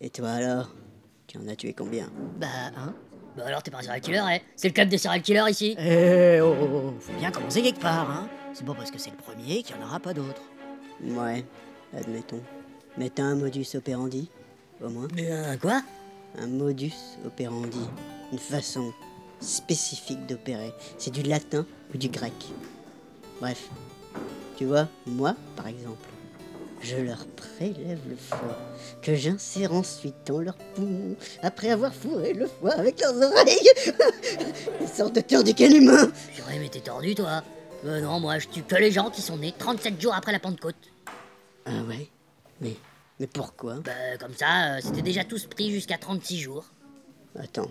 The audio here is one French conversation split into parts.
Et toi alors? Tu en as tué combien? Bah, hein? Bah alors t'es pas un serial killer, hein C'est le club des serial killers ici Eh oh, oh, oh, faut bien commencer quelque part, hein. C'est pas parce que c'est le premier qu'il n'y en aura pas d'autres. Ouais, admettons. Mais t'as un modus operandi Au moins? Mais euh, quoi? Un modus operandi. Une façon spécifique d'opérer. C'est du latin ou du grec. Bref. Tu vois, moi, par exemple, je leur prélève le foie, que j'insère ensuite dans leurs poumons, après avoir fourré le foie avec leurs oreilles. Une sorte de turdicane humain. Purée, mais t'es tordu, toi Euh, non, moi, je tue que les gens qui sont nés 37 jours après la Pentecôte. Ah ouais? Mais, mais pourquoi? Bah, comme ça, euh, c'était déjà tous pris jusqu'à 36 jours. Attends,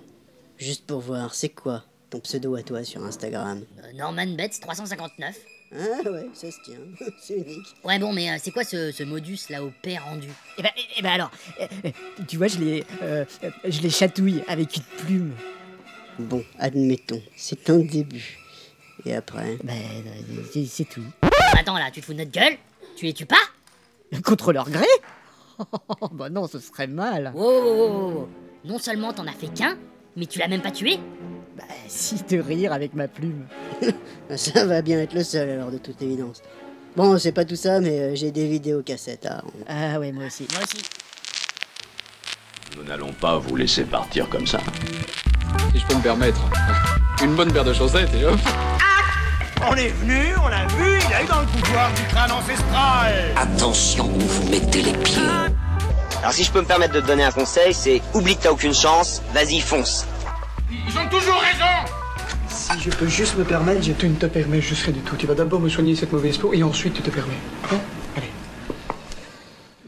juste pour voir, c'est quoi ton pseudo à toi sur Instagram? Euh, Norman Betts 359. Ah ouais, ça se tient, c'est unique. Ouais, bon, mais euh, c'est quoi ce, ce modus là au père rendu? Eh ben, eh ben alors, euh, euh, tu vois, je les, euh, je les chatouille avec une plume. Bon, admettons, c'est un début. Et après? Ben, c'est- c'est tout. Attends là, tu te fous de notre gueule? Tu les tues pas? Contre leur gré Bah non, ce serait mal. Wow, wow, wow. Non seulement t'en as fait qu'un, mais tu l'as même pas tué? Bah, si de rire avec ma plume. Ça va bien être le seul alors de toute évidence. Bon, c'est pas tout ça, mais euh, j'ai des vidéos cassettes rendre. Ah ouais, moi aussi. Moi aussi. Nous n'allons pas vous laisser partir comme ça. si je peux me permettre. Une bonne paire de chaussettes et hop. On est venu, on l'a vu, il a eu dans le pouvoir du crâne ancestral. Attention où vous mettez les pieds. Alors si je peux me permettre de te donner un conseil, c'est oublie que t'as aucune chance, vas-y fonce. Ils ont toujours raison. Si je peux juste me permettre, je te ne te permets, je serai du tout. Tu vas d'abord me soigner cette mauvaise peau et ensuite tu te permets. Hein Allez.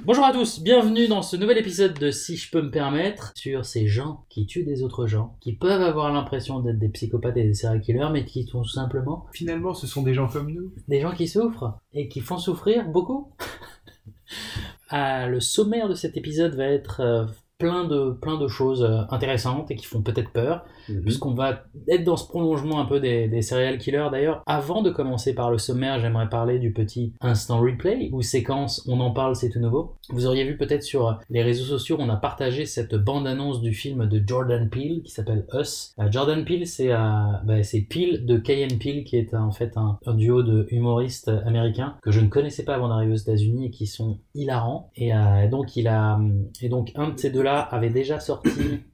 Bonjour à tous, bienvenue dans ce nouvel épisode de Si je peux me permettre sur ces gens qui tuent des autres gens, qui peuvent avoir l'impression d'être des psychopathes et des serial killers, mais qui sont tout simplement Finalement, ce sont des gens comme nous. des gens qui souffrent et qui font souffrir beaucoup. Ah, le sommaire de cet épisode va être euh, plein de plein de choses euh, intéressantes et qui font peut-être peur, puisqu'on va être dans ce prolongement un peu des, des serial killers. D'ailleurs, avant de commencer par le sommaire, j'aimerais parler du petit instant replay ou séquence on en parle, c'est tout nouveau. Vous auriez vu peut-être sur les réseaux sociaux, on a partagé cette bande-annonce du film de Jordan Peele qui s'appelle Us. Euh, Jordan Peele, c'est euh, bah, Peele de Cayenne Peele qui est en fait un, un duo de humoristes américains que je ne connaissais pas avant d'arriver aux États-Unis et qui sont hilarants. Et euh, donc il a et donc un de ces deux-là avait déjà sorti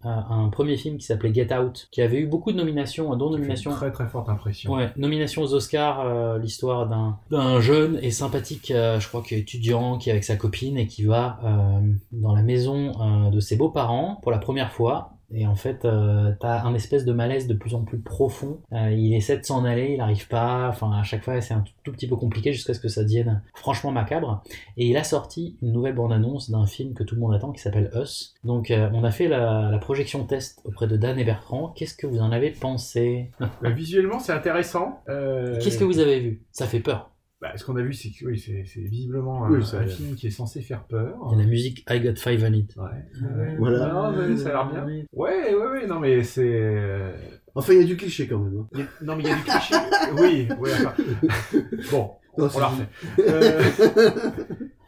euh, un premier film qui s'appelait Get Out, qui avait eu beaucoup de nominations, dont nomination très très forte impression. Ouais, nomination aux Oscars, euh, l'histoire d'un d'un jeune et sympathique, euh, je crois que étudiant, qui est avec sa copine et qui va euh, dans la maison de ses beaux-parents pour la première fois. Et en fait, euh, t'as un espèce de malaise de plus en plus profond. Euh, il essaie de s'en aller, il n'arrive pas. Enfin, à chaque fois, c'est un tout, tout petit peu compliqué jusqu'à ce que ça devienne franchement macabre. Et il a sorti une nouvelle bande-annonce d'un film que tout le monde attend qui s'appelle Us. Donc, euh, on a fait la, la projection test auprès de Dan et Bertrand. Qu'est-ce que vous en avez pensé? Bah, visuellement, c'est intéressant. Euh, Qu'est-ce que vous avez vu? Ça fait peur. Bah, Ce qu'on a vu, c'est que oui, c'est c'est visiblement Oui, un, film qui est censé faire peur. Il y a la musique I Got Five on It. Ouais. ouais. Voilà. Non, mais ça a l'air bien. Ouais, ouais, ouais. Non, mais c'est. euh, Enfin, il y a du cliché quand même. hein. a- Non, mais il y a du cliché. oui, oui. Enfin... Bon, Non, on la refait. Euh,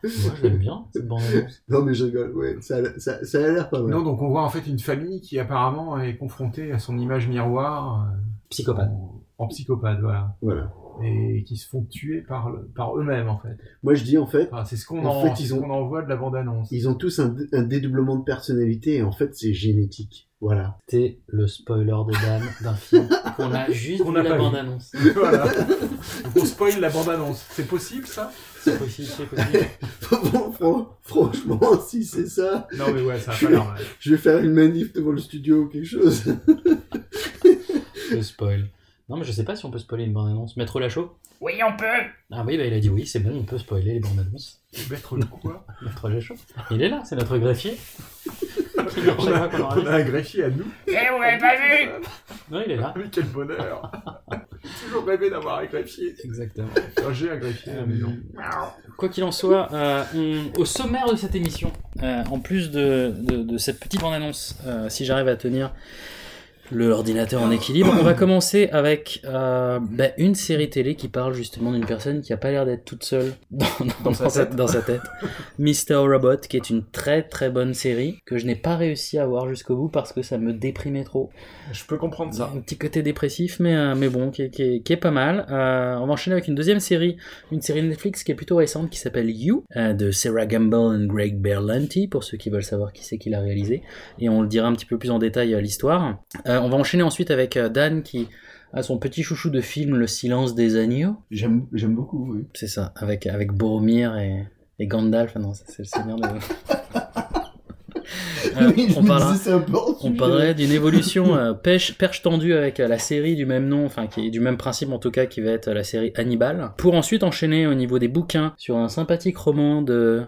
Moi, je l'aime bien, cette bande-annonce. Non, mais je rigole, ouais, ça, a- ça, ça a l'air pas mal. Non, donc on voit en fait une famille qui apparemment est confrontée à son image miroir euh, Psychopathe. en, en psychopathe, voilà. Voilà. Et qui se font tuer par, eux-mêmes en fait. Moi, je dis en fait, Enfin, c'est ce qu'on En en, fait, ils ce ont- en voit de la bande-annonce. ils ont tous un, un dédoublement de personnalité et en fait, c'est génétique. Voilà. C'était le spoiler de Dan d'un film qu'on a juste vu n'a la bande-annonce. voilà. Donc on spoil la bande-annonce. C'est possible ça? C'est possible, c'est possible. Bon, franchement, si c'est ça, Non mais ouais, ça a pas l'air mal. je vais faire une manif devant le studio ou quelque chose. Le spoil. Non, mais je sais pas si on peut spoiler une bande-annonce. Maître Lachaud Oui, on peut. Ah oui, bah, il a dit oui, c'est bon, on peut spoiler les bandes-annonces. Mettre le quoi Maître Lachaud. Il est là, c'est notre greffier. On a, on a un greffier à nous. Eh, vous l'avez pas vu Non, il est là. Mais quel bonheur J'ai toujours rêvé d'avoir un greffier. Exactement. J'ai un greffier à la maison. Quoi qu'il en soit, euh, on- au sommaire de cette émission, euh, en plus de, de- de cette petite bande-annonce, euh, si j'arrive à tenir, l'ordinateur en équilibre. On va commencer avec euh, bah, une série télé qui parle justement d'une personne qui a pas l'air d'être toute seule dans, dans- sa dans sa, tête. dans sa tête. Mr. Robot, qui est une très très bonne série que je n'ai pas réussi à voir jusqu'au bout parce que ça me déprimait trop. Je peux comprendre ça. Un petit côté dépressif, mais, euh, mais bon, qui est, qui est- qui est pas mal. Euh, on va enchaîner avec une deuxième série, une série Netflix qui est plutôt récente, qui s'appelle You, de Sarah Gamble et Greg Berlanti, pour ceux qui veulent savoir qui c'est qui l'a réalisé. Et on le dira un petit peu plus en détail à l'histoire. Euh, on va enchaîner ensuite avec euh, Dan qui a son petit chouchou de film Le silence des agneaux. J'aime beaucoup, oui. C'est ça, avec, avec Boromir et, et Gandalf. Ah Non, c'est le seigneur de... Euh, Oui, on parlera- on parlerait d'une évolution euh, pêche, perche tendue avec euh, la série du même nom, enfin qui est du même principe en tout cas, qui va être la série Hannibal, pour ensuite enchaîner au niveau des bouquins sur un sympathique roman de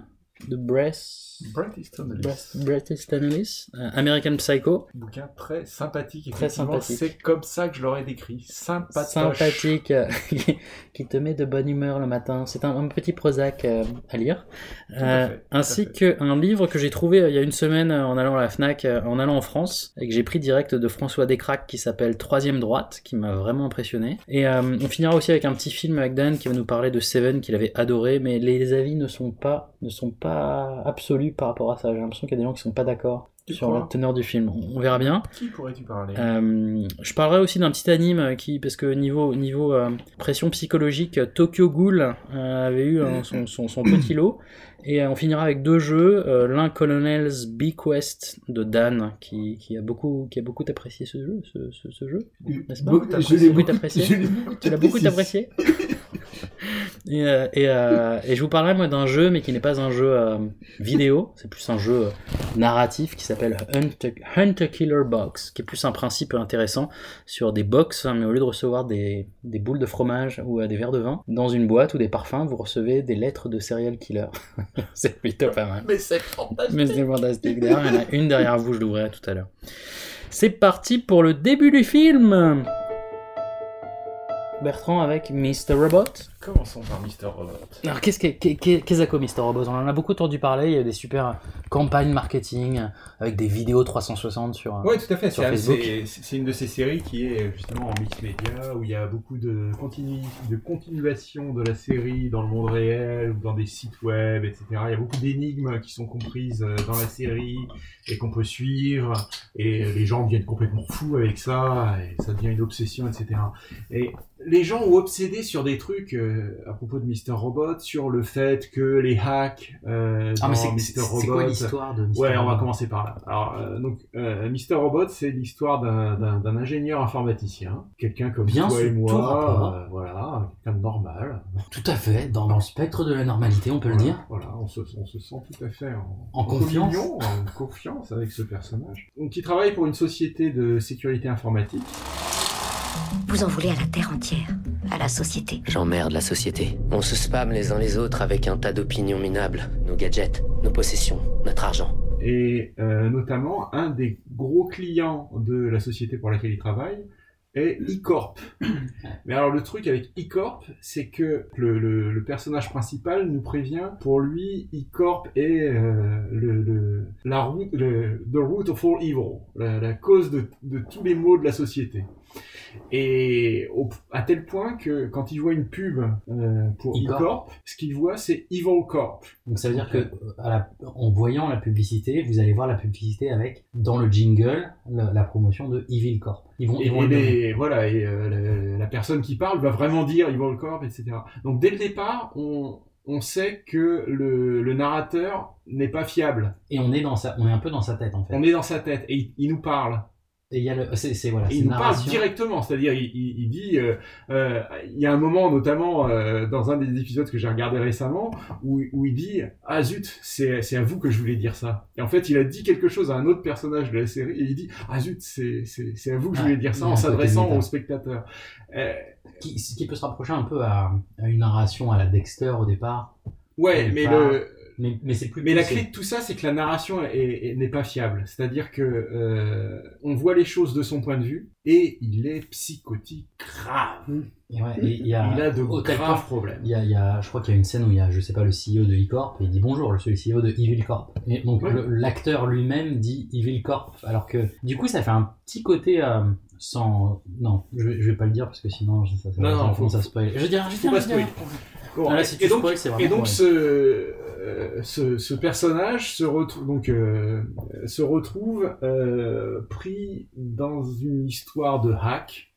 de Bress. Bret Easton Ellis. Bret Easton Ellis, euh, American Psycho, Bouquin très sympathique. Très sympathique. C'est comme ça que je l'aurais décrit. Sympatoche. sympathique, euh, qui te met de bonne humeur le matin. C'est un, un petit Prozac euh, à lire. à Euh, fait, ainsi qu'un livre que j'ai trouvé il y a une semaine en allant à la FNAC, en allant en France, et que j'ai pris direct de François Descraques qui s'appelle Troisième droite, qui m'a vraiment impressionné. Et on finira aussi avec un petit film avec Dan qui va nous parler de Seven qu'il avait adoré, mais les avis ne sont pas, ne sont pas absolus par rapport à ça. J'ai l'impression qu'il y a des gens qui sont pas d'accord sur la teneur du film. On, on verra bien. Qui pourrais-tu parler? Euh, je parlerai aussi d'un petit anime qui, parce que niveau, niveau euh, pression psychologique, Tokyo Ghoul euh, avait eu euh, son, son, son petit lot. Et on finira avec deux jeux. L'un Colonel's Bequest de Dan, qui, qui, a beaucoup, qui a beaucoup apprécié ce jeu. Ce, ce, ce jeu n'est-ce pas? je l'ai beaucoup- apprécié Tu l'as beaucoup apprécié? Et, euh, et, euh, et je vous parlerai moi d'un jeu, mais qui n'est pas un jeu euh, vidéo, c'est plus un jeu narratif qui s'appelle Hunter, Killer Box, qui est plus un principe intéressant sur des box, hein, mais au lieu de recevoir des, des boules de fromage ou euh, des verres de vin, dans une boîte ou des parfums, vous recevez des lettres de serial killer. c'est plutôt pas mal. Mais c'est fantastique. Mais c'est fantastique. D'ailleurs, il y en a une derrière vous, je l'ouvrirai tout à l'heure. C'est parti pour le début du film Bertrand avec Mr. Robot. Commençons par Mr. Robot. Alors, qu'est-ce qu'est qu'est- qu'est-ce que Mr. Robot? On en a beaucoup entendu parler. Il y a des super campagnes marketing avec des vidéos 360 sur, Oui, tout à fait. c'est une de ces séries qui est justement en mix média, où il y a beaucoup de, continu, de continuation de la série dans le monde réel, ou dans des sites web, etc. Il y a beaucoup d'énigmes qui sont comprises euh, dans la série et qu'on peut suivre, et les gens deviennent complètement fous avec ça, et ça devient une obsession, etc. Et les gens ont obsédé sur des trucs euh, à propos de Mr. Robot, sur le fait que les hacks euh, Ah, dans mais c'est- Mr. c'est- Robot... c'est quoi l'histoire de Mr. Ouais, on va commencer par là. Alors, euh, donc, euh, Mr. Robot, c'est l'histoire d'un- ingénieur informaticien, quelqu'un comme Bien toi et moi, euh, voilà, quelqu'un de normal. Tout à fait, dans, dans le spectre de la normalité, on peut le dire. Voilà, on se, on se sent tout à fait en, En confiance. communion, en confiance avec ce personnage. Donc, il travaille pour une société de sécurité informatique. Vous en voulez à la terre entière, à la société. J'emmerde la société. On se spamme les uns les autres avec un tas d'opinions minables. Nos gadgets, nos possessions, notre argent. Et euh, notamment, un des gros clients de la société pour laquelle il travaille est E-Corp. Mais alors le truc avec E-Corp, c'est que le, le- le personnage principal nous prévient, pour lui, E-Corp est euh, le, le- la route, le, the root of all evil, la, la cause de, de tous les maux de la société. Et au- à tel point que quand il voit une pub euh, pour E-Corp. E-Corp, ce qu'il voit c'est Evil Corp. Donc ça veut dire que euh, à la- en voyant la publicité, vous allez voir la publicité avec, dans le jingle, la, la promotion de Evil Corp. Ils vont, Et, ils vont et les- voilà, et euh, la, la personne qui parle va vraiment dire Evil Corp, etc. Donc dès le départ, on, on sait que le, le narrateur n'est pas fiable. Et on est, dans sa, on est un peu dans sa tête en fait. On est dans sa tête et il, il nous parle. Et il y a le, c'est, c'est- voilà, Et c'est il nous parle directement, c'est-à-dire il, il- il dit, euh, euh, il y a un moment notamment euh, dans un des épisodes que j'ai regardé récemment où, où il dit ah zut c'est c'est à vous que je voulais dire ça. Et en fait il a dit quelque chose à un autre personnage de la série et il dit ah zut c'est c'est c'est à vous que je voulais dire ça en s'adressant aux spectateurs. Qui, qui peut se rapprocher un peu à, à une narration à la Dexter au départ. Ouais, mais le, Mais, mais c'est plus Mais la clé de tout ça, c'est que la narration est- est- n'est pas fiable. C'est-à-dire que euh, on voit les choses de son point de vue et il est psychotique grave. Et ouais, et il y a, Il a de tel graves problèmes. Il y a, il y a- je crois qu'il y a une scène où il y a, je sais pas, le CEO de E-Corp et il dit bonjour, je suis le CEO de Evil Corp. Et donc Ouais. l'acteur lui-même dit Evil Corp, alors que du coup ça fait un petit côté euh, sans. Non, je, vais- je vais pas le dire parce que sinon ça, ça, ça, Non, ça non, faut- à spoiler. Je veux dire, je veux faut dire, Bon, là, si tu et donc, spoil, et donc ce, euh, ce, ce personnage se retrouve donc euh, se retrouve euh, pris dans une histoire de hack.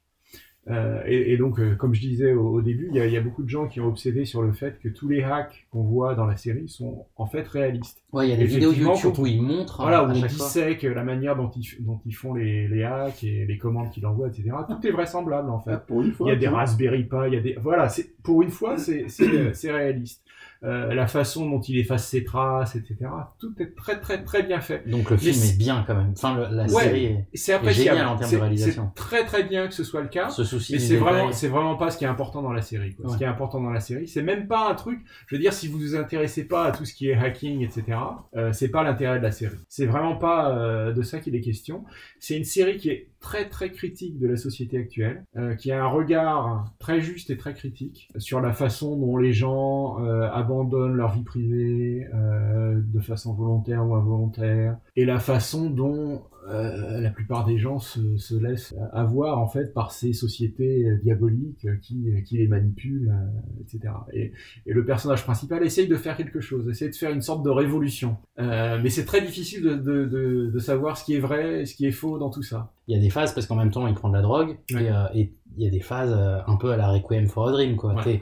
Euh, et, et donc, euh, comme je disais au, au début, il y, a- il y a beaucoup de gens qui ont obsédé sur le fait que tous les hacks qu'on voit dans la série sont en fait réalistes. Ouais, il y a des vidéos YouTube où ils montrent, voilà, euh, où on fois. dissèque la manière dont ils, dont ils font les, les hacks et les commandes qu'ils envoient, etc. Tout est vraisemblable en fait. Ah, pour une fois, il y a des. Raspberry Pi, il y a des voilà, c'est pour une fois, c'est c'est réaliste. Euh, la façon dont il efface ses traces, etc. Tout est très très très bien fait. Donc le film Mais est bien quand même. Enfin, le- la Ouais, série est, c'est est géniale en termes C'est- de réalisation. C'est très très bien que ce soit le cas. Ce souci mais c'est vraiment, c'est vraiment pas ce qui est important dans la série. quoi. Ouais. Ce qui est important dans la série, c'est même pas un truc. Je veux dire, si vous vous intéressez pas à tout ce qui est hacking, etc., euh, c'est pas l'intérêt de la série. C'est vraiment pas euh, de ça qu'il est question. C'est une série qui est très très critique de la société actuelle, euh, qui a un regard très juste et très critique sur la façon dont les gens euh, abandonnent leur vie privée euh, de façon volontaire ou involontaire, et la façon dont euh, la plupart des gens se, se laissent avoir en fait par ces sociétés euh, diaboliques euh, qui, qui les manipulent, euh, etc. Et, et le personnage principal essaye de faire quelque chose, essaye de faire une sorte de révolution. Euh, mais c'est très difficile de, de, de, de savoir ce qui est vrai et ce qui est faux dans tout ça. Il y a des phases parce qu'en même temps il prend de la drogue Ouais. et, et il y a des phases un peu à la Requiem for a Dream quoi. Ouais.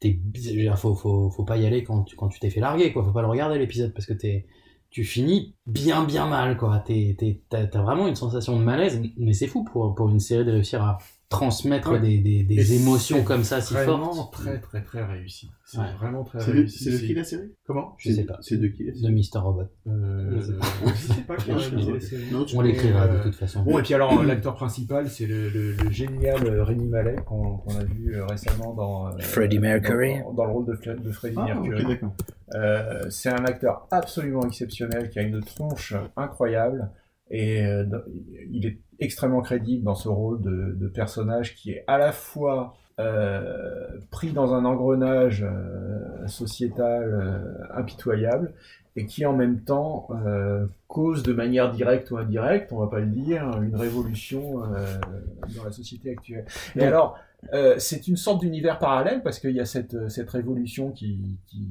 T'es, faut pas y aller quand tu, quand tu t'es fait larguer quoi. Faut pas le regarder l'épisode parce que t'es, tu finis bien bien mal quoi. T'as vraiment une sensation de malaise mais c'est fou pour, pour une série de réussir à transmettre Ouais. des, des, émotions comme ça si vraiment fortes. très très très réussi. C'est Ouais. vraiment très C'est de- réussi. c'est de qui la série? Comment? Je sais pas. C'est de qui la De série? Mr. Robot. Euh, Je sais pas. qui a réalisé la série. non, On l'écrira de euh, toute façon. Bon, et puis alors, l'acteur principal, c'est le, le- le génial euh, Rémi Mallet, qu'on a vu euh, récemment dans, euh, Freddie Mercury. dans, dans le rôle de, de Freddie Ah, Mercury. Euh, c'est un acteur absolument exceptionnel, qui a une tronche incroyable, et euh, il est extrêmement crédible dans ce rôle de, personnage qui est à la fois euh, pris dans un engrenage euh, sociétal impitoyable et qui en même temps euh, cause de manière directe ou indirecte, on va pas le dire, une révolution euh, dans la société actuelle. Et Donc- alors, euh, c'est une sorte d'univers parallèle parce qu'il y a cette, cette révolution qui, qui,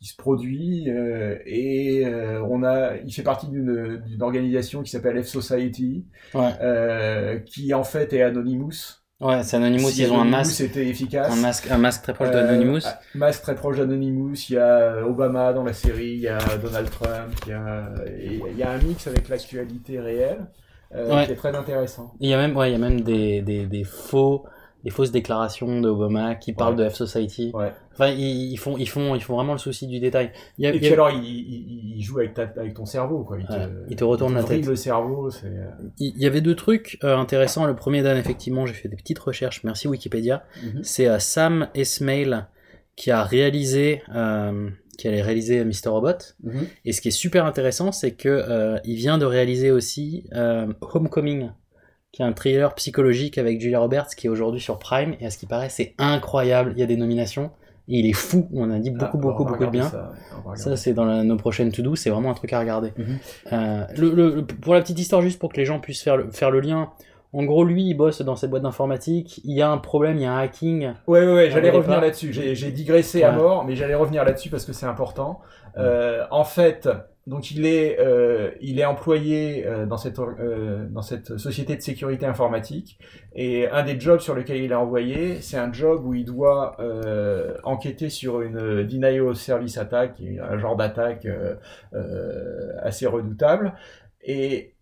qui se produit euh, et euh, on a, il fait partie d'une organisation qui s'appelle F Society, Ouais. euh, qui en fait est Anonymous. Ouais, c'est Anonymous, Si ils ont un masque. était efficace. Un masque, un masque très proche Euh, d'Anonymous. un masque très proche d'Anonymous. Il y a Obama dans la série, il y a Donald Trump, il y a, et il y a un mix avec l'actualité réelle euh, Ouais. qui est très intéressant. Il y a même, ouais, il y a même des, des, des faux, des fausses déclarations d'Obama qui parlent de F Society. Ouais. Enfin, ils, ils font, ils font, ils font vraiment le souci du détail. Il y a- Et il y puis a- alors, il, il, il joue avec, ta, avec ton cerveau, quoi. Il te, Ouais, il te retourne la vrille tête. le cerveau, c'est. Il il y avait deux trucs euh, intéressants. Le premier, Dan, effectivement, j'ai fait des petites recherches. Merci Wikipédia. Mhm. C'est euh, Sam Esmail qui a réalisé, euh, qui a réalisé Mr. Robot. Mhm. Et ce qui est super intéressant, c'est que euh, il vient de réaliser aussi euh, Homecoming, qui est un thriller psychologique avec Julia Roberts, qui est aujourd'hui sur Prime. Et à ce qui paraît, c'est incroyable. Il y a des nominations. Et il est fou. On a dit beaucoup, Ah, beaucoup, va beaucoup de regarder bien. ça, c'est dans la- nos prochaines to-do. C'est vraiment un truc à regarder. Mhm. Euh, le, le- le- pour la petite histoire, juste pour que les gens puissent faire le, faire le lien. En gros, lui, il bosse dans cette boîte d'informatique. Il y a un problème, il y a un hacking. Ouais, ouais, ouais, j'allais On revenir là-dessus. J'ai digressé à mort, mais j'allais revenir là-dessus parce que c'est important. Euh, en fait, donc il est, euh, il est employé euh, dans cette euh, dans cette société de sécurité informatique. Et un des jobs sur lesquels il est envoyé, c'est un job où il doit enquêter sur une denial of service est un genre d'attaque assez redoutable. Et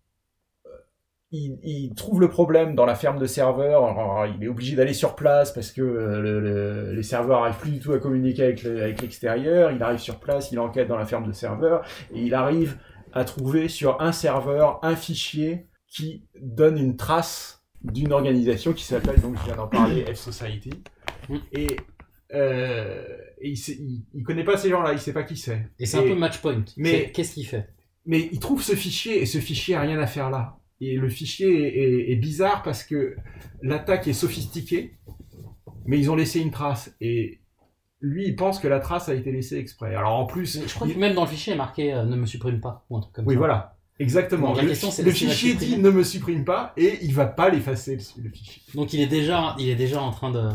il, il trouve le problème dans la ferme de serveurs. Alors, il est obligé d'aller sur place parce que euh, le- le- les serveurs arrivent plus du tout à communiquer avec le- avec l'extérieur. il arrive sur place, il enquête dans la ferme de serveurs et il arrive à trouver sur un serveur un fichier qui donne une trace d'une organisation qui s'appelle, donc je viens d'en parler, F Society. Et euh, et il, sait- il, il connaît pas ces gens-là, il sait pas qui c'est. Et c'est un peu match point. Mais qu'est-ce qu'il fait? Mais il trouve ce fichier et ce fichier a rien à faire là. Et le fichier est, est- est bizarre parce que l'attaque est sophistiquée, mais ils ont laissé une trace et lui il pense que la trace a été laissée exprès. Alors en plus, Je crois que même dans le fichier est marqué euh, ne me supprime pas ou un truc comme oui ça. voilà. Exactement. Donc, la le question, le fichier dit ne me supprime pas et il va pas l'effacer le, fichier. Donc il est déjà, il est déjà en train de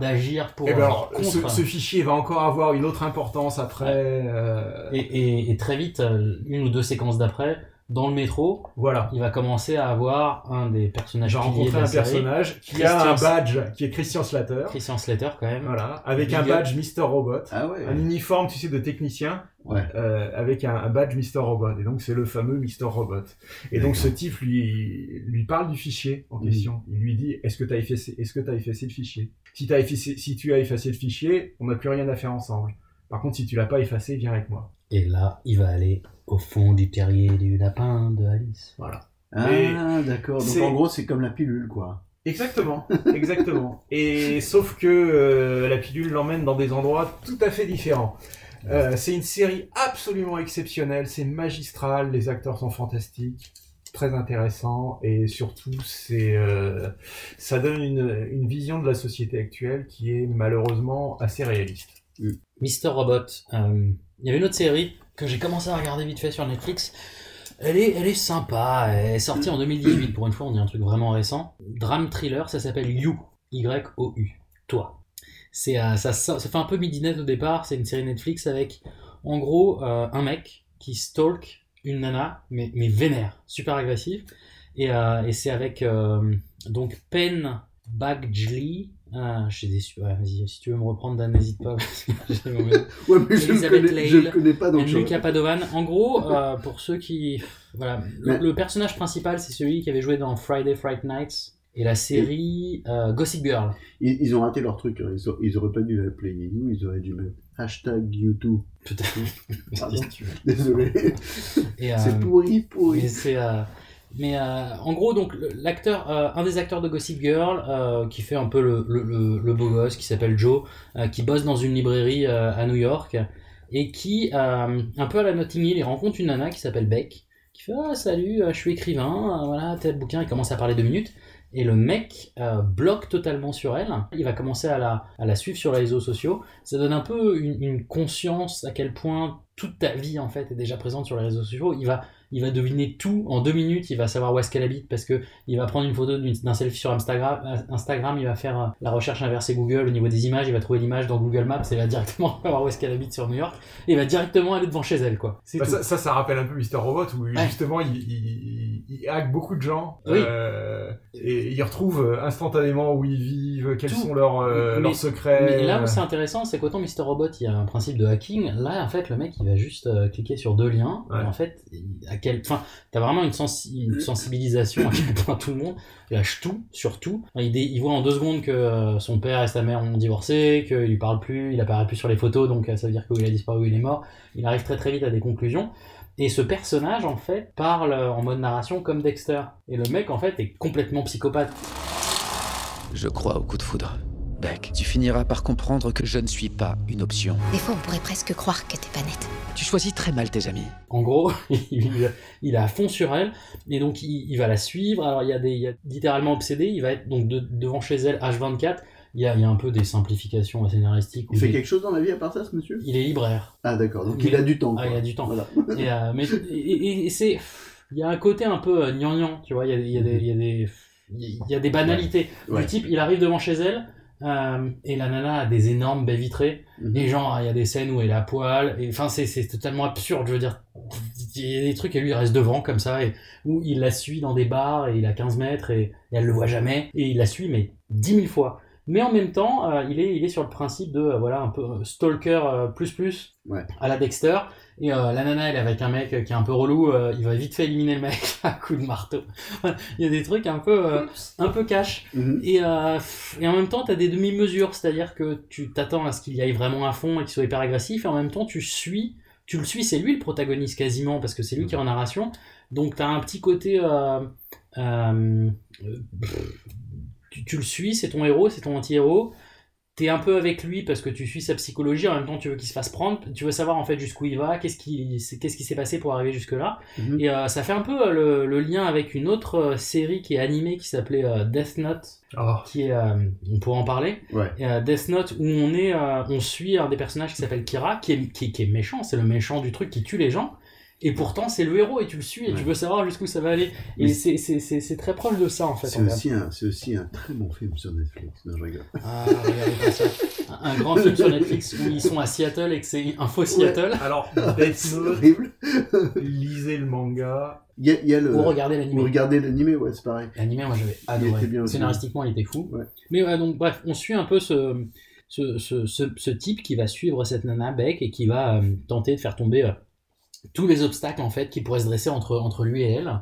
d'agir pour. Et ben euh, alors, contre. ce, ce fichier va encore avoir une autre importance après. euh, Et, et- et très vite, une ou deux séquences d'après, dans le métro, voilà. il va commencer à avoir un des personnages. Rencontré de la un série, personnage qui Christian- a un badge qui est Christian Slater. Christian Slater quand même. Voilà, avec Big un up. badge Mister Robot, Ah ouais. un uniforme, tu sais, de technicien, euh, avec un, un badge Mister Robot. Et donc c'est le fameux Mister Robot. Et donc ce type lui lui parle du fichier en Mhm. question. Il lui dit est-ce que tu as effacé est-ce que tu effacé le fichier? Si t'as effacé si tu as effacé le fichier, on n'a plus rien à faire ensemble. Par contre, si tu l'as pas effacé, viens avec moi. Et là, il va aller au fond du terrier du lapin de Alice. Voilà. Ah, d'accord. Donc c'est- en gros, c'est comme la pilule, quoi. Exactement, exactement. Et sauf que euh, la pilule l'emmène dans des endroits tout à fait différents. Euh, c'est une série absolument exceptionnelle, c'est magistral, les acteurs sont fantastiques, très intéressant et surtout c'est euh, ça donne une, une vision de la société actuelle qui est malheureusement assez réaliste. Mister Robot. euh, Il y avait une autre série que j'ai commencé à regarder vite fait sur Netflix. Elle est, elle est sympa. Elle est sortie en 2018. Pour une fois, on dit un truc vraiment récent. Drame thriller. Ça s'appelle You. Y-O-U. Toi. C'est, euh, ça, fait un peu midinette au départ. C'est une série Netflix avec, en gros, euh, un mec qui stalk une nana, mais, mais vénère, super agressif. Et, euh, c'est avec donc Penn Badgley. Ah, je suis déçu. Ouais, vas-y, si tu veux me reprendre, Dan, n'hésite pas. parce que. Ouais, mais je connais- connais pas, donc Luca Padovan. En gros, euh, pour ceux qui. Voilà. Le, Mais- le personnage principal, c'est celui qui avait joué dans Friday Fright Nights et la série euh, Gossip Girl. Ils, ils ont raté leur truc. hein. Ils, ont- ils auraient pas dû l'appeler You, ils auraient dû mettre hashtag YouTube. Pardon. Désolé. Euh, c'est pourri, pourri. Mais c'est. Mais euh, en gros, donc l'acteur, euh, un des acteurs de Gossip Girl, euh, qui fait un peu le, le, le- beau gosse, qui s'appelle Joe, qui bosse dans une librairie à New York, et qui, un peu à la Notting Hill, il rencontre une nana qui s'appelle Beck, qui fait ah salut, je suis écrivain, voilà tel bouquin, il commence à parler deux minutes. Et le mec bloque totalement sur elle. Il va commencer à la, à la suivre sur les réseaux sociaux. Ça donne un peu une, une conscience à quel point toute ta vie en fait est déjà présente sur les réseaux sociaux. Il va, il va deviner tout en deux minutes. Il va savoir où est-ce qu'elle habite parce que il va prendre une photo d'un selfie sur Instagram. Instagram, il va faire euh, la recherche inversée Google au niveau des images. Il va trouver l'image dans Google Maps et il va directement savoir où est-ce qu'elle habite sur New York. Et il va directement aller devant chez elle quoi. Bah, ça, ça, ça rappelle un peu Mister Robot où Ouais. justement il, il, il hack beaucoup de gens Oui. euh, et il retrouve euh, instantanément où ils vivent, quels Tout. sont leurs, euh, Mais- leurs secrets. Mais là où c'est intéressant, c'est qu'autant Mr. Robot, il y a un principe de hacking. Là, en fait, le mec, il va juste euh, cliquer sur deux liens. Et en fait, il- quel, t'as vraiment une, sensi- une sensibilisation à quel point tout le monde lâche tout, sur tout. Il, il voit en deux secondes que euh, son père et sa mère ont divorcé, qu'il lui parle plus, il apparaît plus sur les photos, donc euh, ça veut dire qu'il a disparu, il est mort. Il arrive très très vite à des conclusions. Et ce personnage, en fait, parle euh, en mode narration comme Dexter. Et le mec, en fait, est complètement psychopathe. Je crois au coup de foudre. Beck, tu finiras par comprendre que je ne suis pas une option. Des fois, on pourrait presque croire que t'es pas nette. Tu choisis très mal tes amis. En gros, il, il est à fond sur elle, et donc il, il va la suivre. Alors il y a des, il y a littéralement obsédé. Il va être donc de- devant chez elle H24. Il y, a, il y a un peu des simplifications scénaristiques. Il fait quelque chose dans la vie à part ça, ce monsieur? Il est libraire. Ah d'accord, donc il a du temps. Ah, quoi. il a du temps. Voilà. Et, euh, mais et, et- et c'est, il y a un côté un peu euh, gnangnan, tu vois. Il y a, il y a des, il y a des, il y a des banalités. Ouais. Du type, il arrive devant chez elle. Euh, et la nana a des énormes baies vitrées. Mhm. et genre il y a des scènes où elle à poil. Enfin c'est c'est totalement absurde je veux dire. Il y a des trucs et lui il reste devant comme ça et où il la suit dans des bars et il a 15 mètres et, et elle le voit jamais. Et il la suit mais 10 000 fois. Mais en même temps euh, il est il est sur le principe de euh, voilà un peu stalker plus plus Ouais. à la Dexter et euh, la nana elle est avec un mec euh, qui est un peu relou euh, il va vite fait éliminer le mec à coup de marteau. Il y a des trucs un peu euh, un peu cash. Mhm. et, euh, en même temps t'as des demi-mesures. C'est à dire que tu t'attends à ce qu'il y aille vraiment à fond et qu'il soit hyper agressif et en même temps tu suis tu le suis c'est lui le protagoniste quasiment parce que c'est lui qui est en narration. Donc t'as un petit côté euh, euh, euh, tu, tu le suis c'est ton héros c'est ton anti-héros t'es un peu avec lui parce que tu suis sa psychologie, en même temps tu veux qu'il se fasse prendre, tu veux savoir en fait jusqu'où il va, qu'est-ce qui c'est- qu'est-ce qui s'est passé pour arriver jusque là. Mhm. Et euh, ça fait un peu euh, le, le lien avec une autre euh, série qui est animée qui s'appelait euh, Death Note, qui est on pourra en parler. Ouais. Et, Death Note où on est on suit un des personnages qui s'appelle Kira qui est, qui, qui est méchant, c'est le méchant du truc qui tue les gens. Et pourtant, c'est le héros et tu le suis et tu veux savoir jusqu'où ça va aller. Et c'est- c'est c'est- c'est très proche de ça en fait. C'est aussi, un, c'est aussi un très bon film sur Netflix. Non, je rigole. ah, regardez pas ça. Un un grand film sur Netflix où ils sont à Seattle et que c'est un faux Seattle. Alors, Death c'est Note, horrible. lisez le manga. Y a, y a le... Ou regardez l'animé. Ou regardez l'animé, ouais, c'est pareil. L'animé, moi j'avais adoré. était bien aussi. Scénaristiquement, il était fou. Ouais. Mais ouais, donc bref, on suit un peu ce, ce, ce, ce, ce type qui va suivre cette nana Beck et qui va euh, tenter de faire tomber euh, tous les obstacles en fait qui pourraient se dresser entre, entre lui et elle.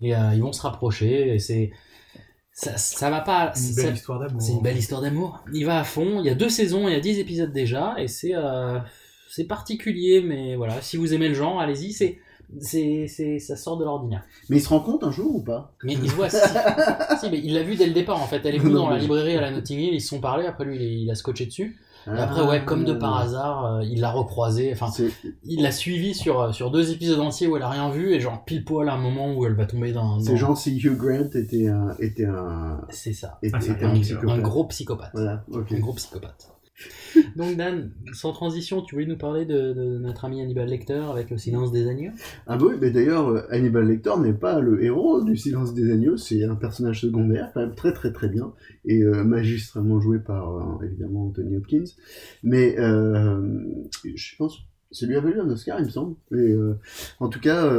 Et euh, ils vont se rapprocher et c'est. Ça, ça va pas. Une ça- belle histoire d'amour. C'est une belle histoire d'amour. Il va à fond. Il y a deux saisons, il y a dix épisodes déjà et c'est. euh, c'est particulier, mais voilà. Si vous aimez le genre, allez-y. C'est. C'est, c'est, ça sort de l'ordinaire. Mais il se rend compte un jour ou pas? Mais il se voit, si, si, mais il l'a vu dès le départ en fait. Elle est venue dans la librairie à la Notting Hill, ils se sont parlé, après lui il a scotché dessus. Et Ah. après, ouais, comme de par hasard, euh, il l'a recroisé. Enfin, il l'a suivi sur, euh, sur deux épisodes entiers où elle a rien vu, et genre pile poil à un moment où elle va tomber dans. C'est dans- genre si Hugh Grant était un. Était un... C'est ça. Était, Ah, c'est était un, un, psychopathe. un gros psychopathe. Voilà, ok. Un gros psychopathe. Donc Dan, sans transition, tu voulais nous parler de, notre ami Hannibal Lecter avec le silence des agneaux? Ah bah oui, mais d'ailleurs, euh, Hannibal Lecter n'est pas le héros du Silence des Agneaux, c'est un personnage secondaire, très très très bien, et euh, magistralement joué par, euh, évidemment, Anthony Hopkins. Mais je pense, ça lui avait eu un Oscar, il me semble. En tout cas,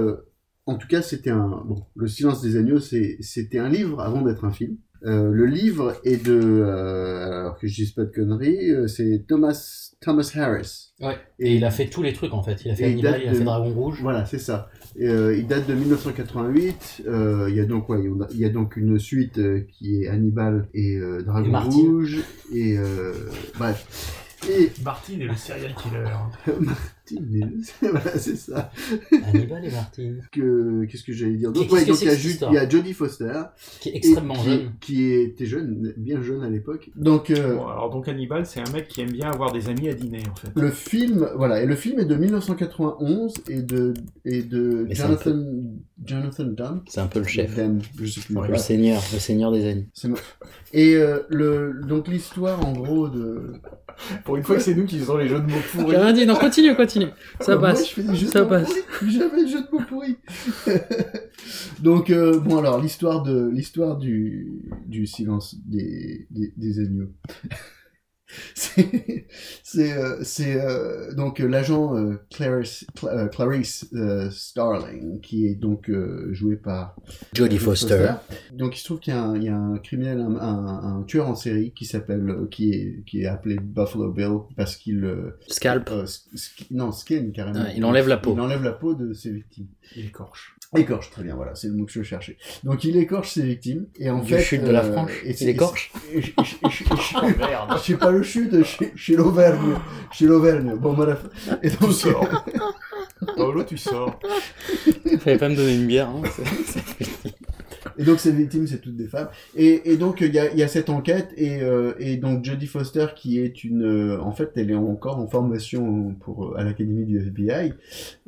en tout cas, c'était un... Bon, Le Silence des Agneaux, c'était un livre avant d'être un film. Euh, le livre est de... euh, alors que je dise pas de conneries, euh, c'est Thomas, Thomas Harris. Ouais. Et il a fait tous les trucs en fait. Il a fait date il a de- fait Dragon Rouge. Voilà, c'est ça. Et, euh, il date de 1988. euh, il y a donc ouais, il y a- donc une suite euh, qui est Hannibal et euh, Dragon Et. Rouge et euh, bref. Et Martine est le serial killer. Martine, est- voilà, c'est ça. Hannibal et Martine. Que qu'est-ce que j'allais dire Qu'est-ce Donc ouais, que donc c'est il y a Ju- histoire? il y a Jodie Foster Qui est extrêmement qui- jeune. qui était jeune, bien jeune à l'époque. Donc euh, Bon, alors donc Hannibal, c'est un mec qui aime bien avoir des amis à dîner en fait. Le film, voilà, et le film est de 1991 et de, et de Mais Jonathan, Jonathan Demme. C'est un peu le chef. Demme, je sais plus. Le seigneur, le seigneur des. C'est mo- Et euh, le, donc l'histoire en gros de. Pour une fois que c'est nous qui faisons les jeux de mots pourris. J'ai rien dit, non, continue, continue. Ça moi, passe. je fais des jeux de Ça passe. pourris. Jamais de jeu de mots pourris. donc euh, bon alors l'histoire de l'histoire du du silence des des, des agneaux. c'est c'est euh, c'est, donc l'agent euh, Clarice, Cla- euh, Clarice euh, Starling qui est donc euh, joué par Jodie Foster. Donc il se trouve qu'il y, a un- il y a un criminel, un, un- un tueur en série qui s'appelle, euh, qui est qui est appelé Buffalo Bill parce qu'il euh, Scalp. euh, sk- non skin carrément. Il enlève la peau. Il enlève la peau de ses victimes. Il écorche. Écorche, très bien, voilà, c'est le mot que je cherchais. Donc il écorche ses victimes et en Du fait. chute de la Franche et c'est- Il écorche je- pas le chute, chez, chez l'Auvergne. Chez l'Auvergne. Bon bref. Et donc. Tu sors. Paolo, tu sors. Fallait pas me donner une bière. Hein. c'est- c'est- Et donc ces victimes, c'est toutes des femmes. Et, et donc il y a, il y a cette enquête et, euh, et donc Jodie Foster qui est une, euh, en fait, elle est encore en formation pour à l'académie du FBI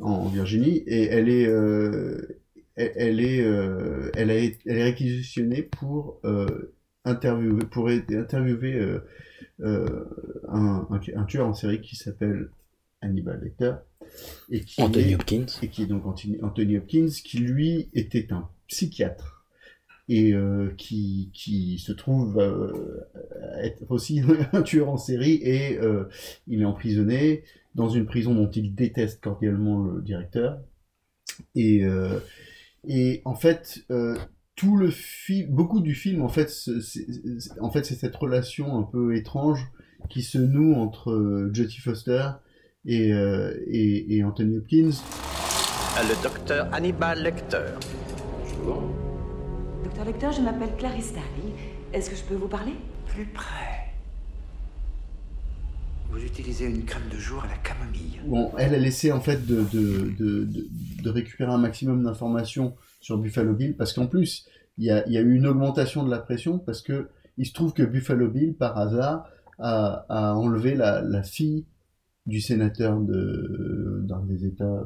en Virginie et elle est, euh, elle, elle est, euh, elle a, été- elle est réquisitionnée pour euh, interviewer, pour être- interviewer euh, euh, un, un, un tueur en série qui s'appelle Hannibal Lecter et qui Anthony est- Hopkins. et qui est donc Anthony, Anthony Hopkins, qui lui était un psychiatre et euh, qui, qui se trouve euh, être aussi un tueur en série et il est emprisonné dans une prison dont il déteste cordialement le directeur et et en fait tout le film beaucoup du film en fait c'est en fait c'est cette relation un peu étrange qui se noue entre euh, Jodie Foster et, euh, et, et Anthony Hopkins Le docteur Hannibal Lecter. Docteur Lecter, je m'appelle Clarice Starling. Est-ce que je peux vous parler? Plus près. Vous utilisez une crème de jour à la camomille. Bon, elle, elle essaie en fait de, de, de récupérer un maximum d'informations sur Buffalo Bill parce qu'en plus, il y a, y a eu une augmentation de la pression parce que il se trouve que Buffalo Bill, par hasard, à, à enlever la, la fille du sénateur de d'un des États euh,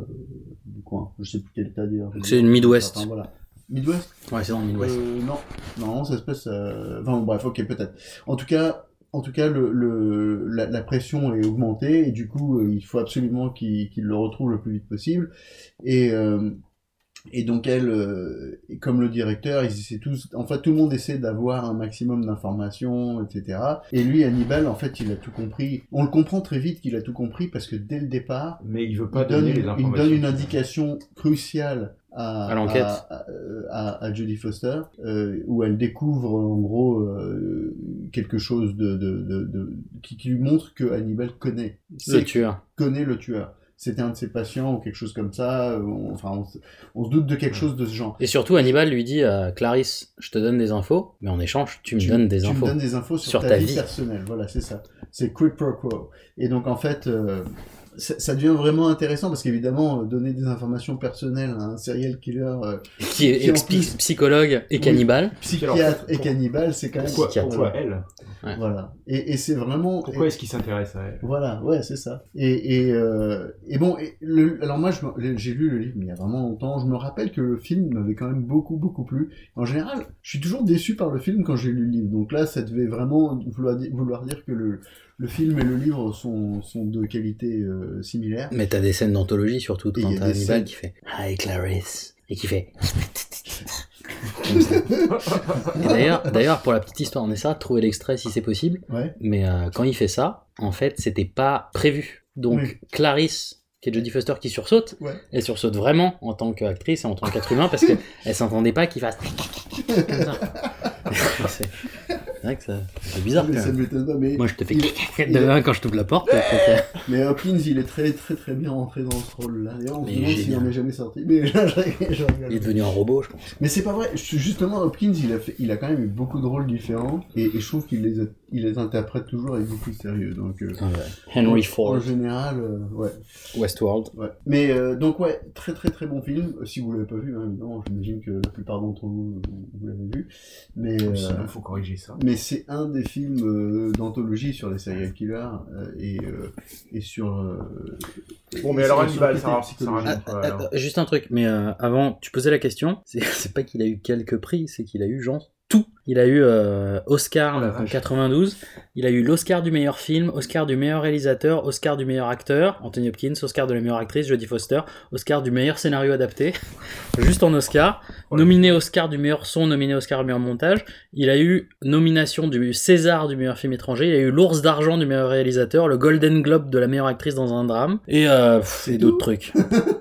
du coin. Je sais plus quel État dire. C'est une Midwest. Enfin, voilà. Midwest? Ouais, c'est dans le Midwest. Euh, non, non, ça se passe. euh, Enfin bref, ok, peut-être. En tout cas, en tout cas, le, le la, la pression est augmentée et du coup, il faut absolument qu'il le retrouve le plus vite possible. Et euh, et donc elle, euh, comme le directeur, ils essaient tous, en fait tout le monde essaie d'avoir un maximum d'informations, etc. Et lui, Hannibal, en fait, il a tout compris. On le comprend très vite qu'il a tout compris parce que dès le départ, Mais il veut pas il donne, donner une, les il informations. donne une indication cruciale à, À l'enquête. à, à- à Jodie Foster, euh, où elle découvre en gros euh, quelque chose de, de, de, de- qui, qui lui montre que Hannibal connaît Le tueur. connaît le tueur. C'était un de ses patients ou quelque chose comme ça. euh, on- enfin, on, se- on se doute de quelque chose de ce genre. Et surtout, Hannibal lui dit à Clarisse, je te donne des infos, mais en échange, tu me tu, donnes des tu infos. me donnes des infos sur, ta, vie, personnelle. Voilà, c'est ça. C'est quid pro quo. Et donc, en fait, euh, ça, ça devient vraiment intéressant parce qu'évidemment, euh, donner des informations personnelles à un serial killer euh, Qui est plus- psychologue et Oui, cannibale. psychiatre et cannibale, c'est quand même. Pourquoi, pourquoi elle? Voilà. Et, et c'est vraiment. Pourquoi et- est-ce qu'il s'intéresse à elle? Voilà, ouais, c'est ça. Et, et, euh, et bon, et le, alors moi, j'ai lu le livre mais il y a vraiment longtemps. Je me rappelle que le film m'avait quand même beaucoup, beaucoup plu. En général, je suis toujours déçu par le film quand j'ai lu le livre. Donc là, ça devait vraiment vouloir dire que le, le film et le livre sont, sont de qualité euh, similaire. Mais t'as des scènes d'anthologie surtout Et quand il y a t'as des Hannibal scènes- qui fait Hi Clarice et qui fait d'ailleurs, d'ailleurs, pour la petite histoire, on essaiera de trouver l'extrait si c'est possible. Ouais. Mais euh, quand il fait ça, en fait, c'était pas prévu. Donc Oui. Clarisse, qui est Jodie Foster, qui sursaute, Ouais. elle sursaute vraiment en tant qu'actrice et en tant qu'être humain parce qu'elle s'entendait pas qu'il fasse comme ça. C'est c'est vrai que ça- c'est bizarre. Mais ça m'étonne pas, mais Moi, je te fais il- quand je t'ouvre la porte. Mais Hopkins, il est très, très, très bien rentré dans ce rôle-là. D'ailleurs, on se demande s'il génial. en est jamais sorti. Mais il est devenu un robot, je pense. Mais c'est pas vrai. Justement, Hopkins, il a, fait, il a quand même eu beaucoup de rôles différents et, et je trouve qu'il les, a- il les interprète toujours avec beaucoup de sérieux. Donc, euh, Henry en- Ford. En général, euh, ouais. Westworld. Ouais. Mais euh, donc ouais, très très très bon film. Si vous l'avez pas vu, hein, évidemment, j'imagine que la plupart d'entre vous l'avez vu. Mais euh, Sinon, faut corriger ça. Mais c'est un des films euh, d'anthologie sur les serial killers euh, et et, euh, et sur. euh, Bon, mais alors, Hannibal, ça juste un truc, mais euh, avant, tu posais la question, c'est c'est pas qu'il a eu quelques prix, c'est qu'il a eu genre tout. Il a eu euh, Oscar la en vache. 92, il a eu l'Oscar du meilleur film, Oscar du meilleur réalisateur, Oscar du meilleur acteur, Anthony Hopkins, Oscar de la meilleure actrice, Jodie Foster, Oscar du meilleur scénario adapté, juste en Oscar, nominé Oscar du meilleur son, nominé Oscar du meilleur montage, il a eu nomination du César du meilleur film étranger, il a eu l'Ours d'argent du meilleur réalisateur, le Golden Globe de la meilleure actrice dans un drame, et, euh, pff, et d'autres trucs.